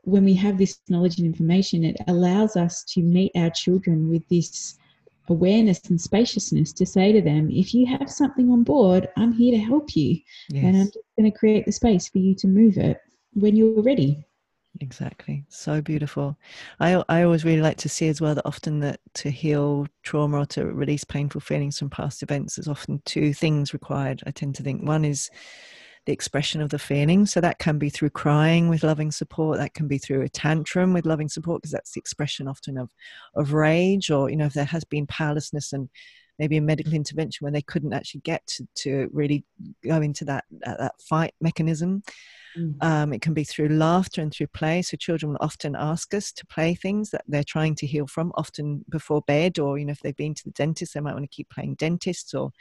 when we have this knowledge and information it allows us to meet our children with this awareness and spaciousness to say to them if you have something on board i'm here to help you and i'm just going to create the space for you to move it when you're ready Exactly. So beautiful. I I always really like to see as well that often that to heal trauma or to release painful feelings from past events, there's often two things required. I tend to think one is the expression of the feeling. So that can be through crying with loving support. That can be through a tantrum with loving support, because that's the expression often of of rage, or you know, if there has been powerlessness and maybe a medical intervention when they couldn't actually get to, to really go into that that, that fight mechanism. Um, it can be through laughter and through play. So children will often ask us to play things that they're trying to heal from, often before bed, or you know, if they've been to the dentist, they might want to keep playing dentists, or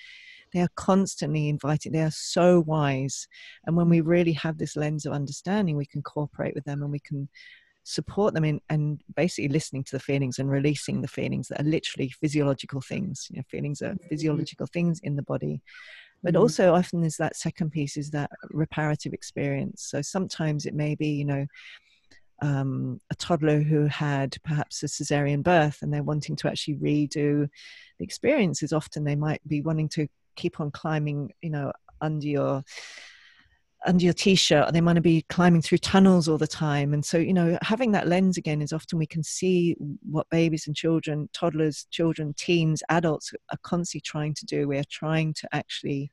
they are constantly invited. They are so wise, and when we really have this lens of understanding, we can cooperate with them and we can support them in and basically listening to the feelings and releasing the feelings that are literally physiological things. You know, feelings are physiological things in the body but Mhm. also often there's that second piece is that reparative experience so sometimes it may be you know um, a toddler who had perhaps a cesarean birth and they're wanting to actually redo the experiences often they might be wanting to keep on climbing you know under your under your t-shirt. They might be climbing through tunnels all the time. And so you know having that lens again is often we can see what babies and children toddlers children teens adults are constantly trying to do. We're trying to actually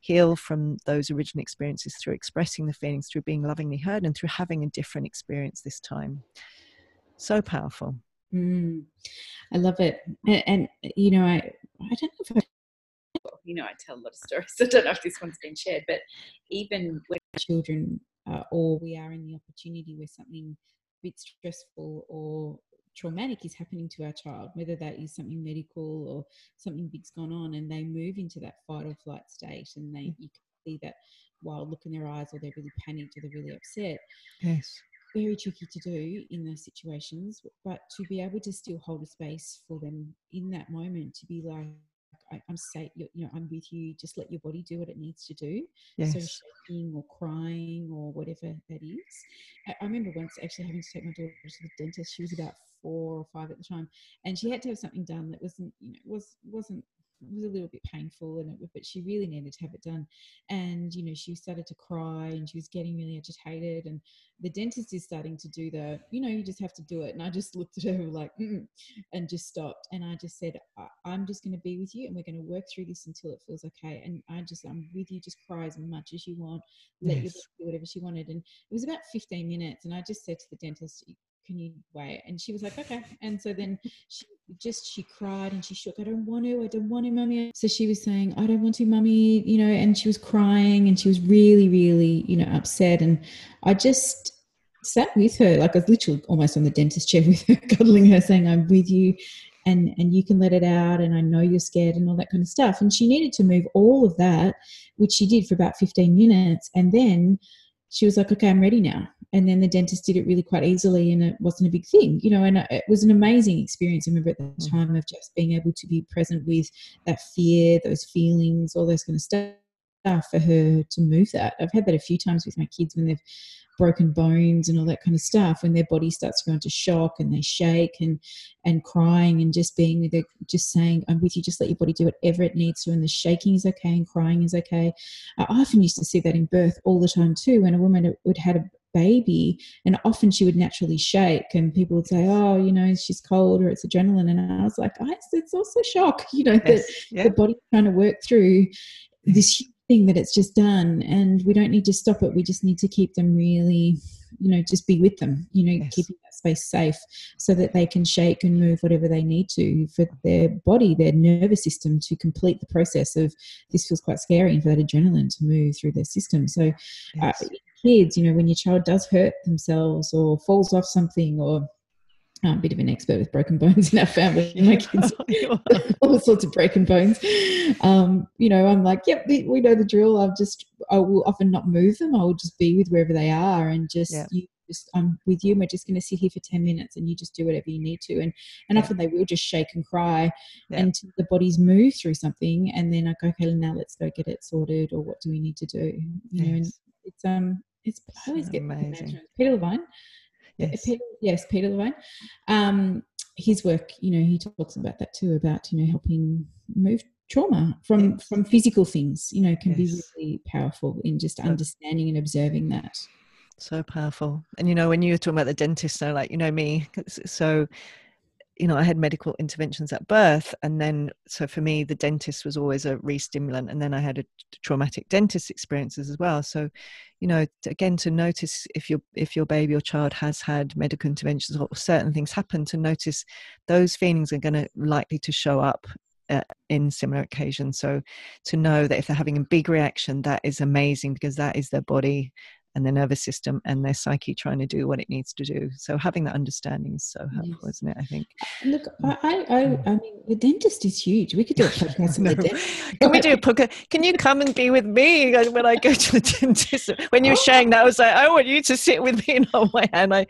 heal from those original experiences through expressing the feelings through being lovingly heard and through having a different experience this time. So powerful. Mm, I love it. And, and, you know, I, I don't know if I, you know, I tell a lot of stories. I don't know if this one's been shared, but even when children uh, or we are in the opportunity where something a bit stressful or traumatic is happening to our child, whether that is something medical or something big's gone on, and they move into that fight or flight state, and they mm. you can see that wild look in their eyes, or they're really panicked, or they're really upset. Yes. Very tricky to do in those situations, but to be able to still hold a space for them in that moment, to be like, I, am safe, you know, I'm with you. Just let your body do what it needs to do. Yes. So shaking or crying or whatever that is. I, I remember once actually having to take my daughter to the dentist. She was about four or five at the time, and she had to have something done that wasn't, you know, was wasn't was a little bit painful and it, but she really needed to have it done. And you know she started to cry and she was getting really agitated and the dentist is starting to do the you know you just have to do it. And i just looked at her like mm, and just stopped. And i just said i'm just going to be with you and we're going to work through this until it feels okay. And i just i'm with you. Just cry as much as you want. Let yes. you do whatever she wanted. And it was about 15 minutes and i just said to the dentist can you wait? And she was like, okay. And so then she just, she cried and she shook, I don't want to, I don't want to, mummy. So she was saying, I don't want to, mummy, you know, and she was crying and she was really, really, you know, upset. And I just sat with her, like I was literally almost on the dentist chair with her, cuddling her, saying, I'm with you and and you can let it out and i know you're scared and all that kind of stuff and she needed to move all of that which she did for about 15 minutes and then she was like okay i'm ready now. And then the dentist did it really quite easily and it wasn't a big thing you know and it was an amazing experience. I remember at the mm. time of just being able to be present with that fear those feelings all those kind of stuff for her to move that i've had that a few times with my kids when they've broken bones and all that kind of stuff when their body starts going to into shock and they shake and and crying and just being with it just saying i'm with you just let your body do whatever it needs to and the shaking is okay and crying is okay i often used to see that in birth all the time too when a woman would had a baby and often she would naturally shake and people would say oh you know she's cold or it's adrenaline and i was like oh, it's also shock you know yes. that yeah. the body's trying to work through this thing that it's just done and we don't need to stop it we just need to keep them really you know just be with them you know yes. keeping that space safe so that they can shake and move whatever they need to for their body their nervous system to complete the process of this feels quite scary and for that adrenaline to move through their system so uh, yes. uh, kids, you know, when your child does hurt themselves or falls off something or I'm a bit of an expert with broken bones in our family. My kids, all sorts of broken bones. Um, you know, I'm like, yep, we know the drill. I'll just, I will often not move them. I will just be with wherever they are and just, yeah. you just, I'm with you. We're just going to sit here for 10 minutes and you just do whatever you need to. And, and often they will just shake and cry yeah. until the bodies move through something. And then I go, okay, now let's go get it sorted or what do we need to do? You yes. know, and it's, um, it's I always get amazing. Peter Levine. Yes. Peter, yes, Peter Levine. Um, his work, you know, he talks about that too, about you know helping move trauma from yes. from physical things. You know, can yes. be really powerful in just understanding and observing that. So powerful. And you know, when you were talking about the dentist, so like you know me, so you know, I had medical interventions at birth, and then so for me, the dentist was always a re-stimulant, and then I had a traumatic dentist experiences as well. So, you know, again, to notice if your if your baby or child has had medical interventions or certain things happen, to notice those feelings are going to likely to show up uh, in similar occasions. So, to know that if they're having a big reaction, that is amazing because that is their body and their nervous system and their psyche trying to do what it needs to do. So having that understanding is so helpful, yes. isn't it? I think. Look, I, I, I mean, the dentist is huge. We could do a podcast on the dentist. Can we do a podcast? Can you come and be with me when I go to the dentist? When you were sharing that, I was like, I want you to sit with me and hold my hand. I,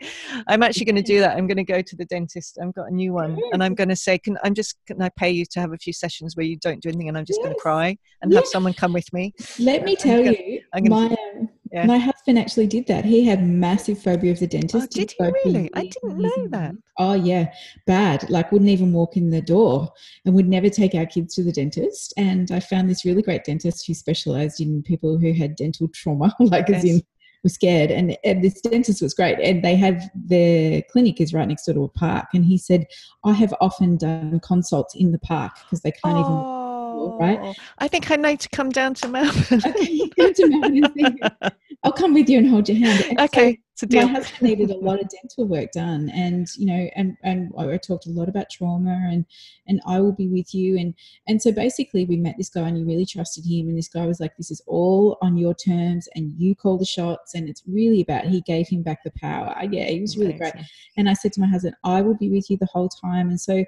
I'm actually going to do that. I'm going to go to the dentist. I've got a new one, and I'm going to say, can I'm just can I pay you to have a few sessions where you don't do anything, and I'm just yes. going to cry and yes. have someone come with me. Let me tell gonna, you, my um, yeah. My husband actually did that. He had massive phobia of the oh, dentist. Oh, did he really? I didn't know that. Oh yeah, bad. Like wouldn't even walk in the door, and would never take our kids to the dentist. And I found this really great dentist who specialised in people who had dental trauma, like yes. as in were scared. And, and this dentist was great. And they have their clinic is right next door to a park. And he said, I have often done consults in the park because they can't oh. even right? Oh, I think I need to come down to Melbourne. Okay, come to Melbourne I'll come with you and hold your hand. And so okay, it's a deal. my husband needed a lot of dental work done and you know and and i talked a lot about trauma and and i will be with you and and so basically we met this guy and you really trusted him and this guy was like this is all on your terms and you call the shots and it's really about he gave him back the power yeah he was really great and i said to my husband i will be with you the whole time and so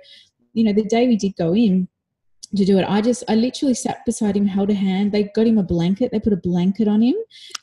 you know the day we did go in to do it i just i literally sat beside him held a hand they got him a blanket they put a blanket on him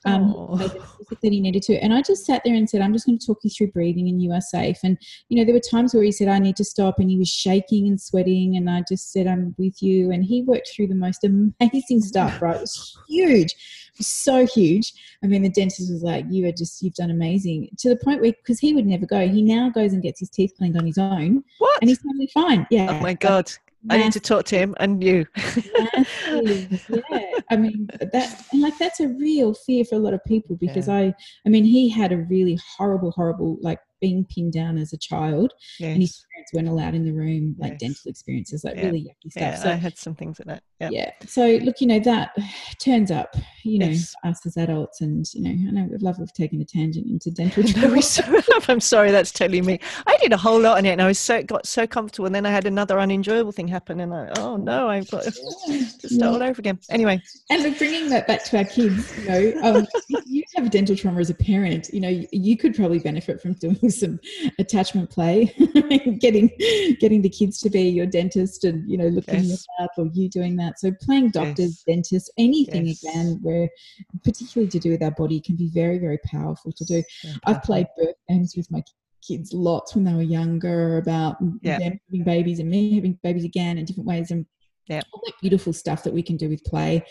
um, Oh. made the specific that he needed to. And I just sat there and said, I'm just going to talk you through breathing and you are safe. And, you know, there were times where he said, I need to stop and he was shaking and sweating. And I just said, I'm with you. And he worked through the most amazing stuff, right? It was huge. It was so huge. I mean, the dentist was like, you are just, you've done amazing to the point where, because he would never go, he now goes and gets his teeth cleaned on his own What? and he's totally fine. Yeah. oh my God. I need to talk to him and you. Yeah i mean that and like that's a real fear for a lot of people because Yeah. i i mean he had a really horrible horrible like being pinned down as a child and his yes. Parents weren't allowed in the room like Yes. dental experiences like Yeah. really yucky stuff Yeah, so I had some things like that. Yeah. yeah so look you know that turns up you know Yes. us as adults and you know i know we'd love we've taken a tangent into dental No, so. I'm sorry, that's totally me. I did a whole lot on it, and I was so got so comfortable, and then I had another unenjoyable thing happen, and I oh no, I've got to start Yeah. all over again. Anyway, And we're bringing that back to our kids. You know, um, you have dental trauma as a parent, you know, you, could probably benefit from doing some attachment play, getting getting the kids to be your dentist, and you know, looking Yes. at that, or you doing that. So playing doctors, dentists, anything Yes. again, where particularly to do with our body, can be very, very powerful to do. I've played birth games with my kids lots when they were younger about Yeah. them having babies and me having babies again in different ways and Yeah. all that beautiful stuff that we can do with play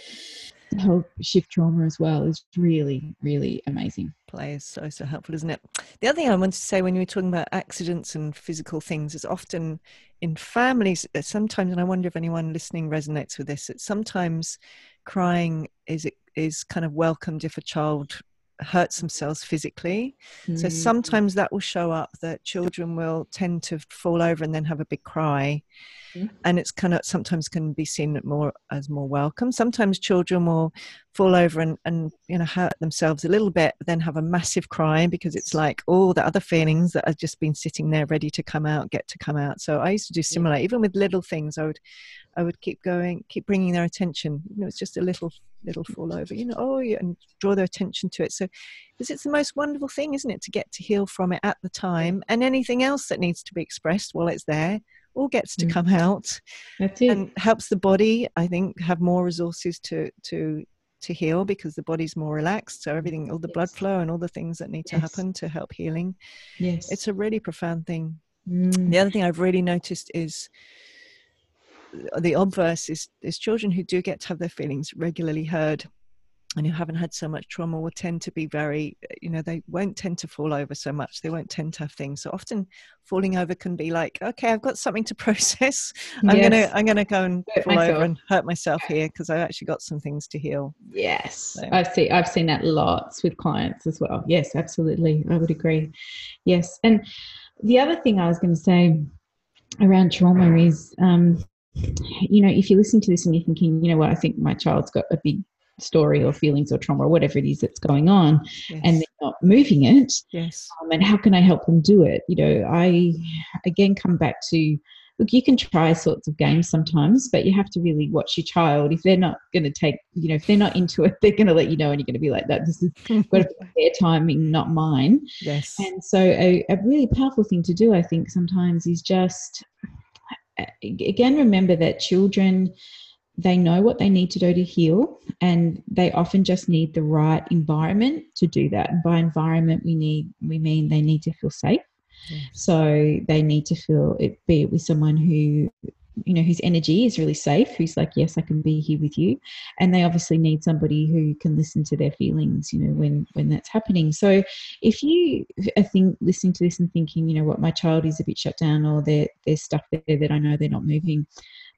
help shift trauma as well is really really amazing. Play is so so helpful isn't it? The other thing i wanted to say when you were talking about accidents and physical things is often in families uh, sometimes and i wonder if anyone listening resonates with this that sometimes crying is is kind of welcomed if a child hurts themselves physically. So Mm. sometimes that will show up that children will tend to fall over and then have a big cry Mm. and it's kind of sometimes can be seen more as more welcome. Sometimes children will fall over and, and you know hurt themselves a little bit then have a massive cry because it's like all the other feelings that have just been sitting there ready to come out get to come out. So i used to do similar. Even with little things i would i would keep going keep bringing their attention. You know it's just a little little fall over you know oh yeah, and draw their attention to it. So because it's the most wonderful thing isn't it to get to heal from it at the time and anything else that needs to be expressed while it's there all gets to Mm. come out that's it. and helps the body i think have more resources to to to heal because the body's more relaxed. So everything all the blood flow and all the things that need to happen to help healing. Yes. It's a really profound thing. Mm. the other thing i've really noticed is the obverse is is children who do get to have their feelings regularly heard and who haven't had so much trauma will tend to be very you know they won't tend to fall over so much. They won't tend to have things. So often falling over can be like okay i've got something to process. I'm Yes. gonna i'm gonna go and Hurt fall over and hurt myself here because i've actually got some things to heal. Yes, So- I've seen I've seen that lots with clients as well. Yes, absolutely, I would agree. Yes, and the other thing I was going to say around trauma is, um, you know, if you listen to this and you're thinking, you know what, I think my child's got a big story or feelings or trauma or whatever it is that's going on, yes and they're not moving it, yes um, and how can I help them do it? You know, I again come back to look, you can try sorts of games sometimes, but you have to really watch your child. If they're not going to take, you know, if they're not into it, they're going to let you know, and you're going to be like, "That this is their timing, not mine." yes And so, a, a really powerful thing to do, I think, sometimes is just again remember that children they know what they need to do to heal and they often just need the right environment to do that. And by environment we need we mean they need to feel safe. Yes. so they need to feel it be it with someone who you know whose energy is really safe who's like yes i can be here with you. And they obviously need somebody who can listen to their feelings you know when when that's happening. So if you are think, listening to this and thinking you know what my child is a bit shut down or there, there's stuff there that i know they're not moving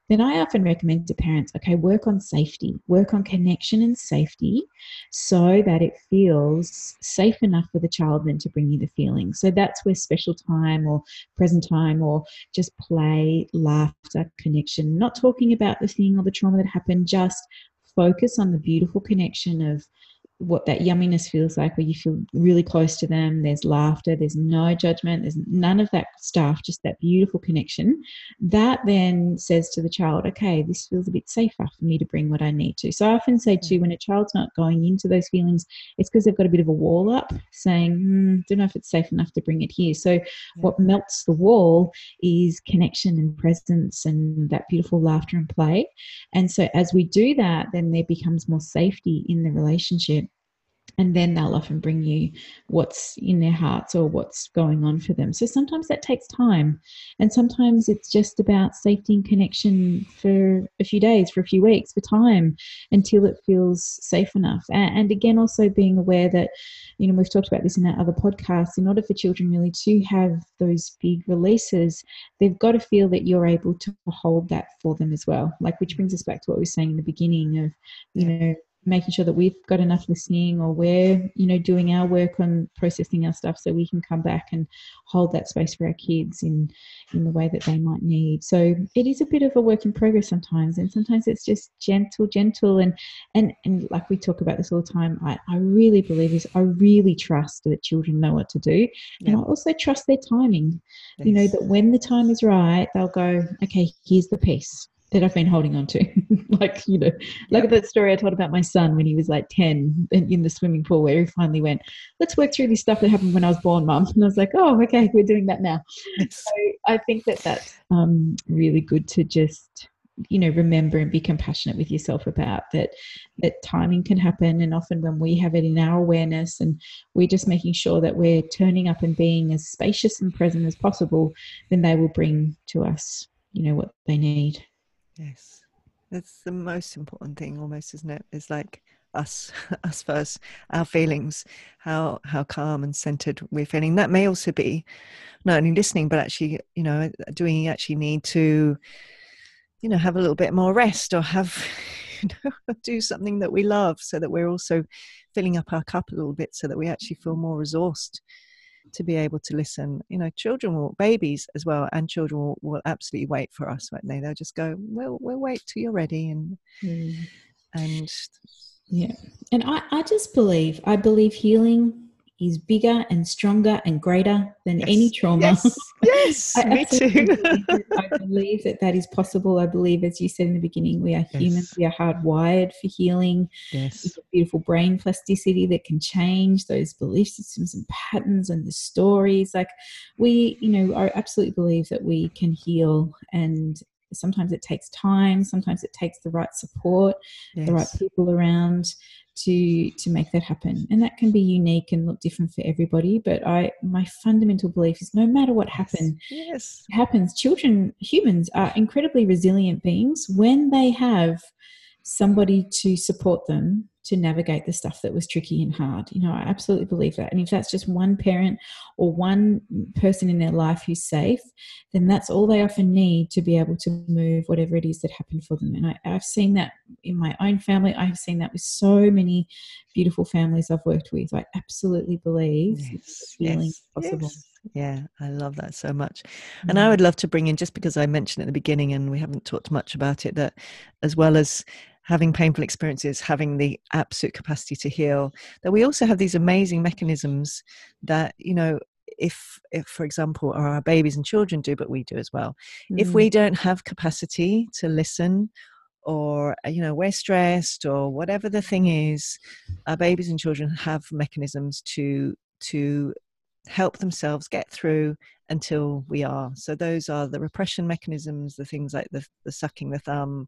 then I often recommend to parents okay, work on safety, work on connection and safety so that it feels safe enough for the child then to bring you the feeling. So that's where special time or present time or just play, laughter, connection, not talking about the thing or the trauma that happened, just focus on the beautiful connection of what that yumminess feels like where you feel really close to them there's laughter there's no judgment there's none of that stuff just that beautiful connection. That then says to the child okay this feels a bit safer for me to bring what i need to. So i often say too when a child's not going into those feelings it's because they've got a bit of a wall up saying hmm, don't know if it's safe enough to bring it here. So yeah. what melts the wall is connection and presence and that beautiful laughter and play. And so as we do that then there becomes more safety in the relationship and then they'll often bring you what's in their hearts or what's going on for them. So sometimes that takes time, and sometimes it's just about safety and connection for a few days, for a few weeks, for time until it feels safe enough. And, again, also being aware that, you know, we've talked about this in our other podcasts, in order for children really to have those big releases, they've got to feel that you're able to hold that for them as well. Like, which brings us back to what we were saying in the beginning of, you know, making sure that we've got enough listening or we're you know doing our work on processing our stuff so we can come back and hold that space for our kids in in the way that they might need. So it is a bit of a work in progress sometimes and sometimes it's just gentle gentle and and and like we talk about this all the time i, I really believe this. I really trust that children know what to do. Yeah. and i also trust their timing. Yes. you know that when the time is right they'll go okay here's the piece that I've been holding on to. like, you know, like yep. that story I told about my son when he was like 10 in the swimming pool where he finally went, let's work through this stuff that happened when I was born, mum. And I was like, oh, okay, we're doing that now. Yes. So I think that that's um, really good to just, you know, remember and be compassionate with yourself about that, that timing can happen. And often when we have it in our awareness and we're just making sure that we're turning up and being as spacious and present as possible, then they will bring to us, you know, what they need. Yes. That's the most important thing almost, isn't it? it? Is like us us first, our feelings, how how calm and centered we're feeling. That may also be not only listening, but actually, you know, do we actually need to, you know, have a little bit more rest or have you know, do something that we love so that we're also filling up our cup a little bit so that we actually feel more resourced to be able to listen. You know, children will, babies as well, and children will, will absolutely wait for us, won't they? They'll just go, "We'll we'll wait till you're ready," and mm. and yeah. And I I just believe I believe healing is bigger and stronger and greater than yes. any trauma. Yes, yes me too. I believe that that is possible. I believe, as you said in the beginning, we are yes. humans. We are hardwired for healing. Yes, it's a beautiful brain plasticity that can change those belief systems and patterns and the stories. Like we, you know, I absolutely believe that we can heal and sometimes it takes time sometimes it takes the right support yes. the right people around to to make that happen. And that can be unique and look different for everybody but i my fundamental belief is no matter what happens yes. happens children humans are incredibly resilient beings. When they have somebody to support them to navigate the stuff that was tricky and hard. You know, I absolutely believe that. And if that's just one parent or one person in their life who's safe, then that's all they often need to be able to move whatever it is that happened for them. And I, have seen that in my own family. I've seen that with so many beautiful families I've worked with. I absolutely believe yes, healing yes, possible. Yes. Yeah, I love that so much. And I mm. would love to bring in, just because I mentioned at the beginning and we haven't talked much about it, that as well as having painful experiences, having the absolute capacity to heal, that we also have these amazing mechanisms that, you know, if, if for example, our babies and children do, but we do as well. Mm. If we don't have capacity to listen or you know we're stressed or whatever the thing is our babies and children have mechanisms to to help themselves get through until we are so those are the repression mechanisms the things like the, the sucking the thumb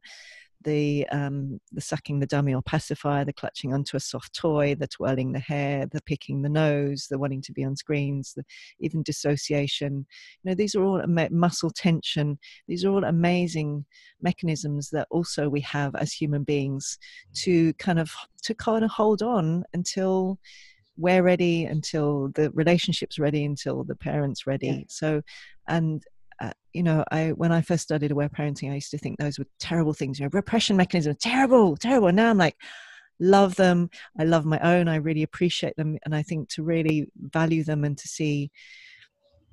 the um, the sucking the dummy or pacifier, the clutching onto a soft toy, the twirling the hair, the picking the nose, the wanting to be on screens, the, even dissociation. You know, these are all muscle tension. These are all amazing mechanisms that also we have as human beings to kind of to kind of hold on until we're ready, until the relationship's ready, until the parents ready. Yeah. So, and uh, you know, I when I first studied aware parenting, I used to think those were terrible things. You know, repression mechanisms, terrible, terrible. And now I'm like, love them. I love my own. I really appreciate them, and I think to really value them and to see,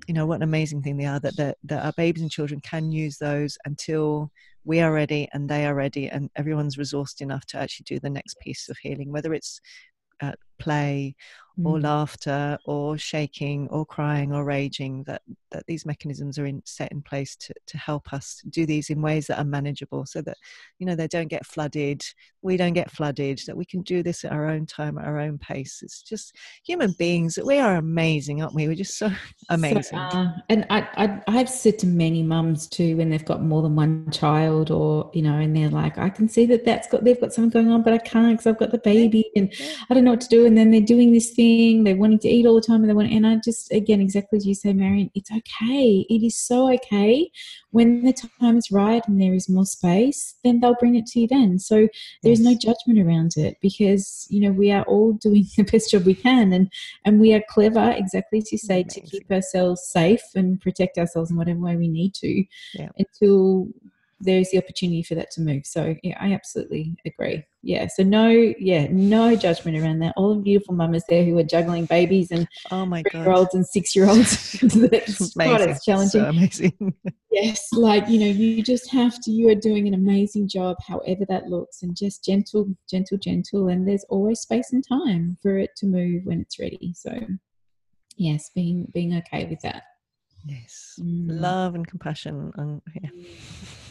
you know, what an amazing thing they are. That that, that our babies and children can use those until we are ready and they are ready, and everyone's resourced enough to actually do the next piece of healing, whether it's uh, play or Mm. laughter or shaking or crying or raging that that these mechanisms are in, set in place to, to help us do these in ways that are manageable so that you know they don't get flooded we don't get flooded that we can do this at our own time at our own pace. It's just human beings we are amazing aren't we? We're just so amazing. So, uh, and I, I, I've said to many mums too, when they've got more than one child, or you know, and they're like, I can see that that's got they've got something going on, but I can't because I've got the baby, and I don't know what to do. And then they're doing this thing, they're wanting to eat all the time, and they want, and I just again, exactly as you say, Marion, it's okay. It is so okay when the time is right and there is more space, then they'll bring it to you. Then, so there's no judgment around it because you know we are all doing the best job we can, and and we are clever, exactly as you say, to keep ourselves safe and protect ourselves in whatever way we need to Yeah. until there's the opportunity for that to move. So yeah, I absolutely agree. Yeah. So no, yeah, no judgment around that. All the beautiful mamas there who are juggling babies and oh my three year god olds and six year olds. That's God, it's challenging. so amazing Yes, like you know, you just have to. You are doing an amazing job, however that looks, and just gentle, gentle, gentle. And there's always space and time for it to move when it's ready. So, yes, being being okay with that. Yes Mm. love and compassion and yeah.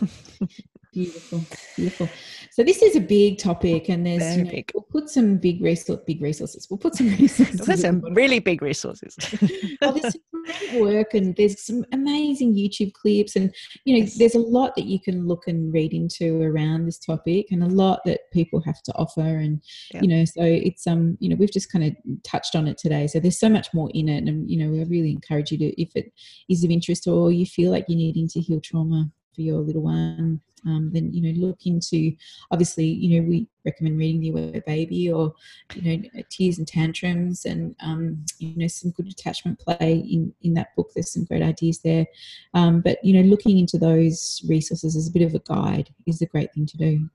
Beautiful, beautiful. So this is a big topic, and there's you know, we'll put some big resource, big resources. We'll put some resources. there's the some really big resources oh, there's some great work and there's some amazing YouTube clips and you know Yes. there's a lot that you can look and read into around this topic and a lot that people have to offer and you know so it's um you know we've just kind of touched on it today so there's so much more in it and you know we really encourage you to if it is of interest or you feel like you're needing to heal trauma for your little one um, then you know look into obviously you know we recommend reading the aware baby or you know tears and tantrums and um, you know some good attachment play in in that book. There's some great ideas there. Um, but you know looking into those resources as a bit of a guide is a great thing to do.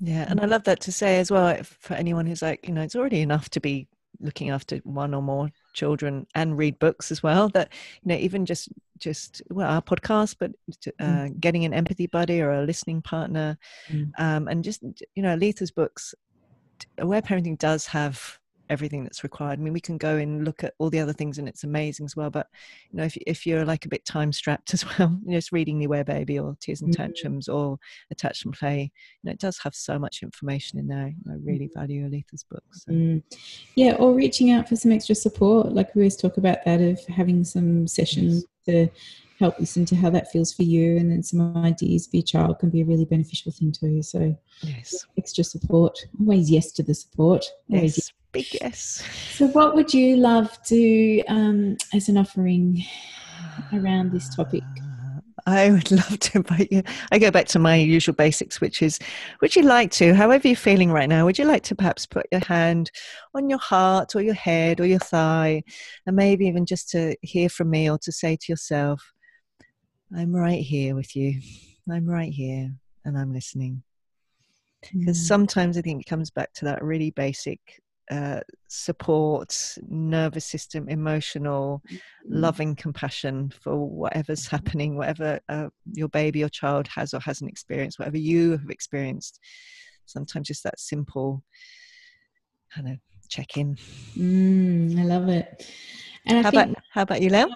Yeah, and I love that to say as well for anyone who's like, you know, it's already enough to be looking after one or more children and read books as well. That you know, even just just well, our podcast, but uh, getting an empathy buddy or a listening partner, Mm. um, and just you know, Aletha's books. Aware parenting does have everything that's required. I mean, we can go and look at all the other things, and it's amazing as well. But you know, if if you're like a bit time strapped as well, you know, just reading the Aware Baby or Tears and Mhm. Tantrums or Attachment Play, you know, it does have so much information in there. I really value Aletha's books. So. Mm. Yeah, or reaching out for some extra support. Like we always talk about that of having some sessions to help listen to how that feels for you, and then some ideas for your child can be a really beneficial thing too. So Yes, extra support, always yes to the support. Always yes, big yes. So, what would you love to, um, as an offering around this topic? I would love to invite you. I go back to my usual basics, which is would you like to, however you're feeling right now, would you like to perhaps put your hand on your heart or your head or your thigh, and maybe even just to hear from me or to say to yourself, I'm right here with you. I'm right here and I'm listening. Because Mm. sometimes I think it comes back to that really basic uh, support, nervous system, emotional, Mm. loving compassion for whatever's happening, whatever uh, your baby or child has or hasn't experienced, whatever you have experienced. Sometimes just that simple kind of check in. Mm, I love it. And I How think, about how about you, Lael?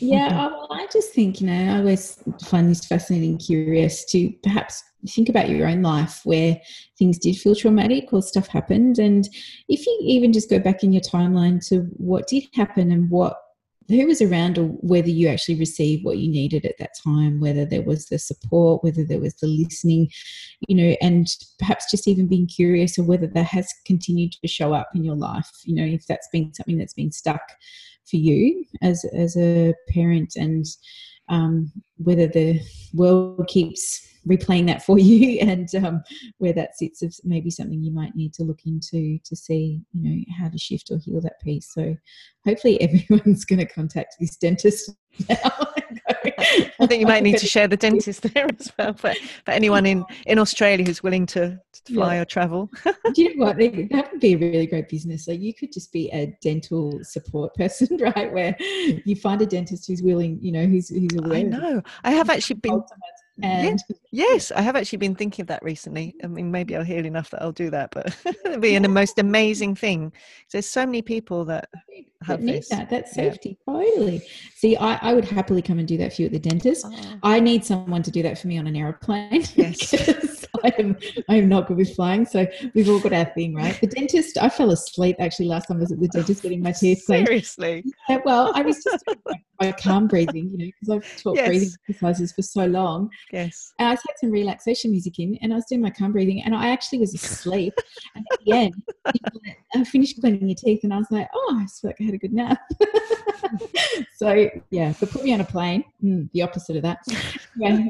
yeah, I, well, I just think, you know, I always find this fascinating, curious to perhaps think about your own life where things did feel traumatic or stuff happened. And if you even just go back in your timeline to what did happen and what who was around or whether you actually received what you needed at that time whether there was the support whether there was the listening you know and perhaps just even being curious or whether that has continued to show up in your life you know if that's been something that's been stuck for you as as a parent and um, whether the world keeps replaying that for you and um, where that sits is maybe something you might need to look into to see you know how to shift or heal that piece. So hopefully everyone's going to contact this dentist now I think you might need to share the dentist there as well for, for anyone in, in Australia who's willing to, to fly Yeah. or travel. Do you know what? That would be a really great business. So you could just be a dental support person, right? Where you find a dentist who's willing, you know, who's who's aware. I know. I have actually been and Yes, I have actually been thinking of that recently. I mean, maybe I'll heal enough that I'll do that, but it'd be the most amazing thing. There's so many people that have that need this. that. That Yeah. safety, totally. See, I, I would happily come and do that for you at the dentist. Oh, I need someone to do that for me on an aeroplane. Yes. I am I am not good with flying. So we've all got our thing, right? The dentist, I fell asleep actually last time I was at the dentist getting my teeth cleaned. Seriously. Yeah, well, I was just doing my, calm breathing, you know, because I've taught breathing exercises for so long. Yes. And I had some relaxation music in, and I was doing my calm breathing, and I actually was asleep. and at the end, I finished cleaning your teeth, and I was like, "Oh, I feel like I had a good nap." so yeah, but put me on a plane, mm, the opposite of that. Yeah,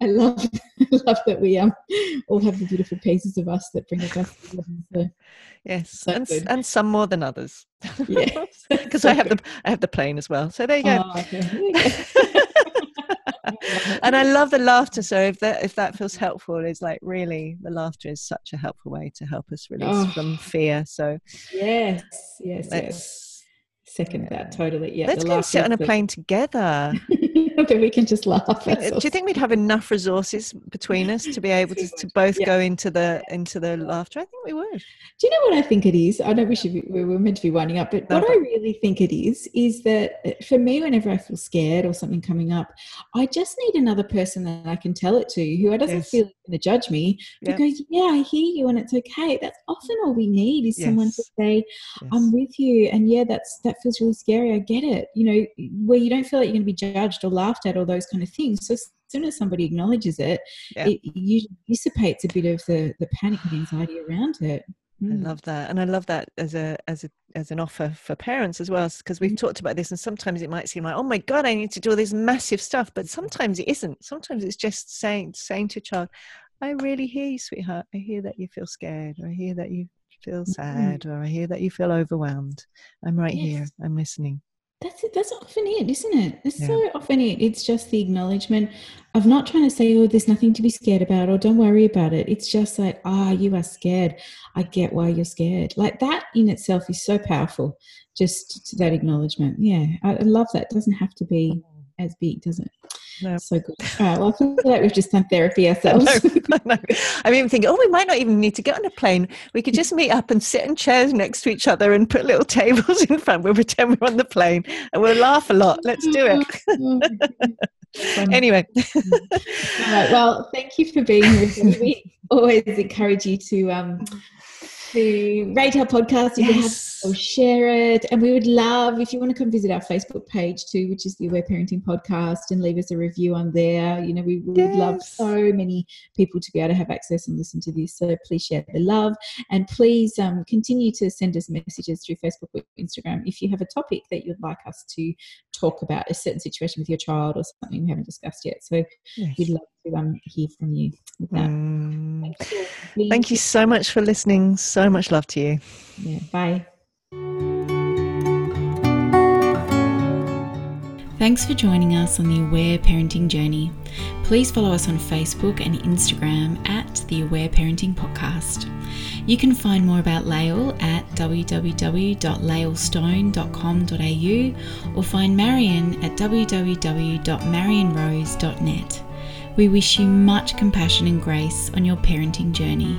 I love, I love that we um Um, all have the beautiful pieces of us that bring us together. So, Yes. So and, and some more than others. yeah, Because I have the I have the plane as well. So there you go. Oh, okay. There you go. and I love the laughter. So if that if that feels helpful, it's like really the laughter is such a helpful way to help us release Oh. from fear. So yes, yes, yes. Second that totally. Yeah, let's go sit on a is plane together. then we can just laugh. That's do you think we'd have enough resources between us to be able to, to both Yeah. go into the into the laughter? I think we would. Do you know what I think it is? I know we should be, we were meant to be winding up, but No, what I really think it is is that uh, for me, whenever I feel scared or something coming up, I just need another person that I can tell it to who I doesn't Yes. feel going to judge me. Who goes, "Yeah, I hear you, and it's okay." That's often all we need is someone to say, Yes. "I'm with you," and yeah, that's that feels really scary. I get it. You know, where you don't feel like you're going to be judged or laughed at or those kind of things. So as soon as somebody acknowledges it, Yeah. it usually dissipates a bit of the the panic and anxiety around it. I Mm. love that, and I love that as a as a as an offer for parents as well, because we've Mhm. talked about this, and sometimes it might seem like, oh my god, I need to do all this massive stuff, but sometimes it isn't. Sometimes it's just saying saying to a child, I really hear you, sweetheart. I hear that you feel scared, or I hear that you feel sad, or I hear that you feel overwhelmed. I'm right here. I'm listening. That's it. That's often it, isn't it? It's Yeah. so often it. It's just the acknowledgement of not trying to say, "Oh, there's nothing to be scared about," or "Don't worry about it." It's just like, "Ah, you are scared. I get why you're scared." Like that in itself is so powerful. Just that acknowledgement. Yeah, I, I love that. It doesn't have to be as big, does it? No. So good. All right. Well, I feel like we've just done therapy ourselves. I know. I'm even thinking, oh, we might not even need to get on a plane. We could just meet up and sit in chairs next to each other and put little tables in front. We'll pretend we're on the plane and we'll laugh a lot. Let's do it. Anyway, All right. Well, thank you for being here. everybody. We always encourage you to um, to rate our podcast if you have yes. or share it. And we would love if you want to come visit our Facebook page too, which is the Aware Parenting Podcast, and leave us a review on there. You know, we would love so many people to be able to have access and listen to this. So please share the love, and please um, continue to send us messages through Facebook or Instagram if you have a topic that you'd like us to talk about, a certain situation with your child or something we haven't discussed yet. So Yes. we'd love to um, hear from you with that. Mm. Please- Thank you so much for listening. So much love to you. Yeah, bye. Thanks for joining us on the Aware Parenting Journey. Please follow us on Facebook and Instagram at the Aware Parenting Podcast. You can find more about Lael at www.laelstone.com.au or find Marion at www.marionrose.net. We wish you much compassion and grace on your parenting journey.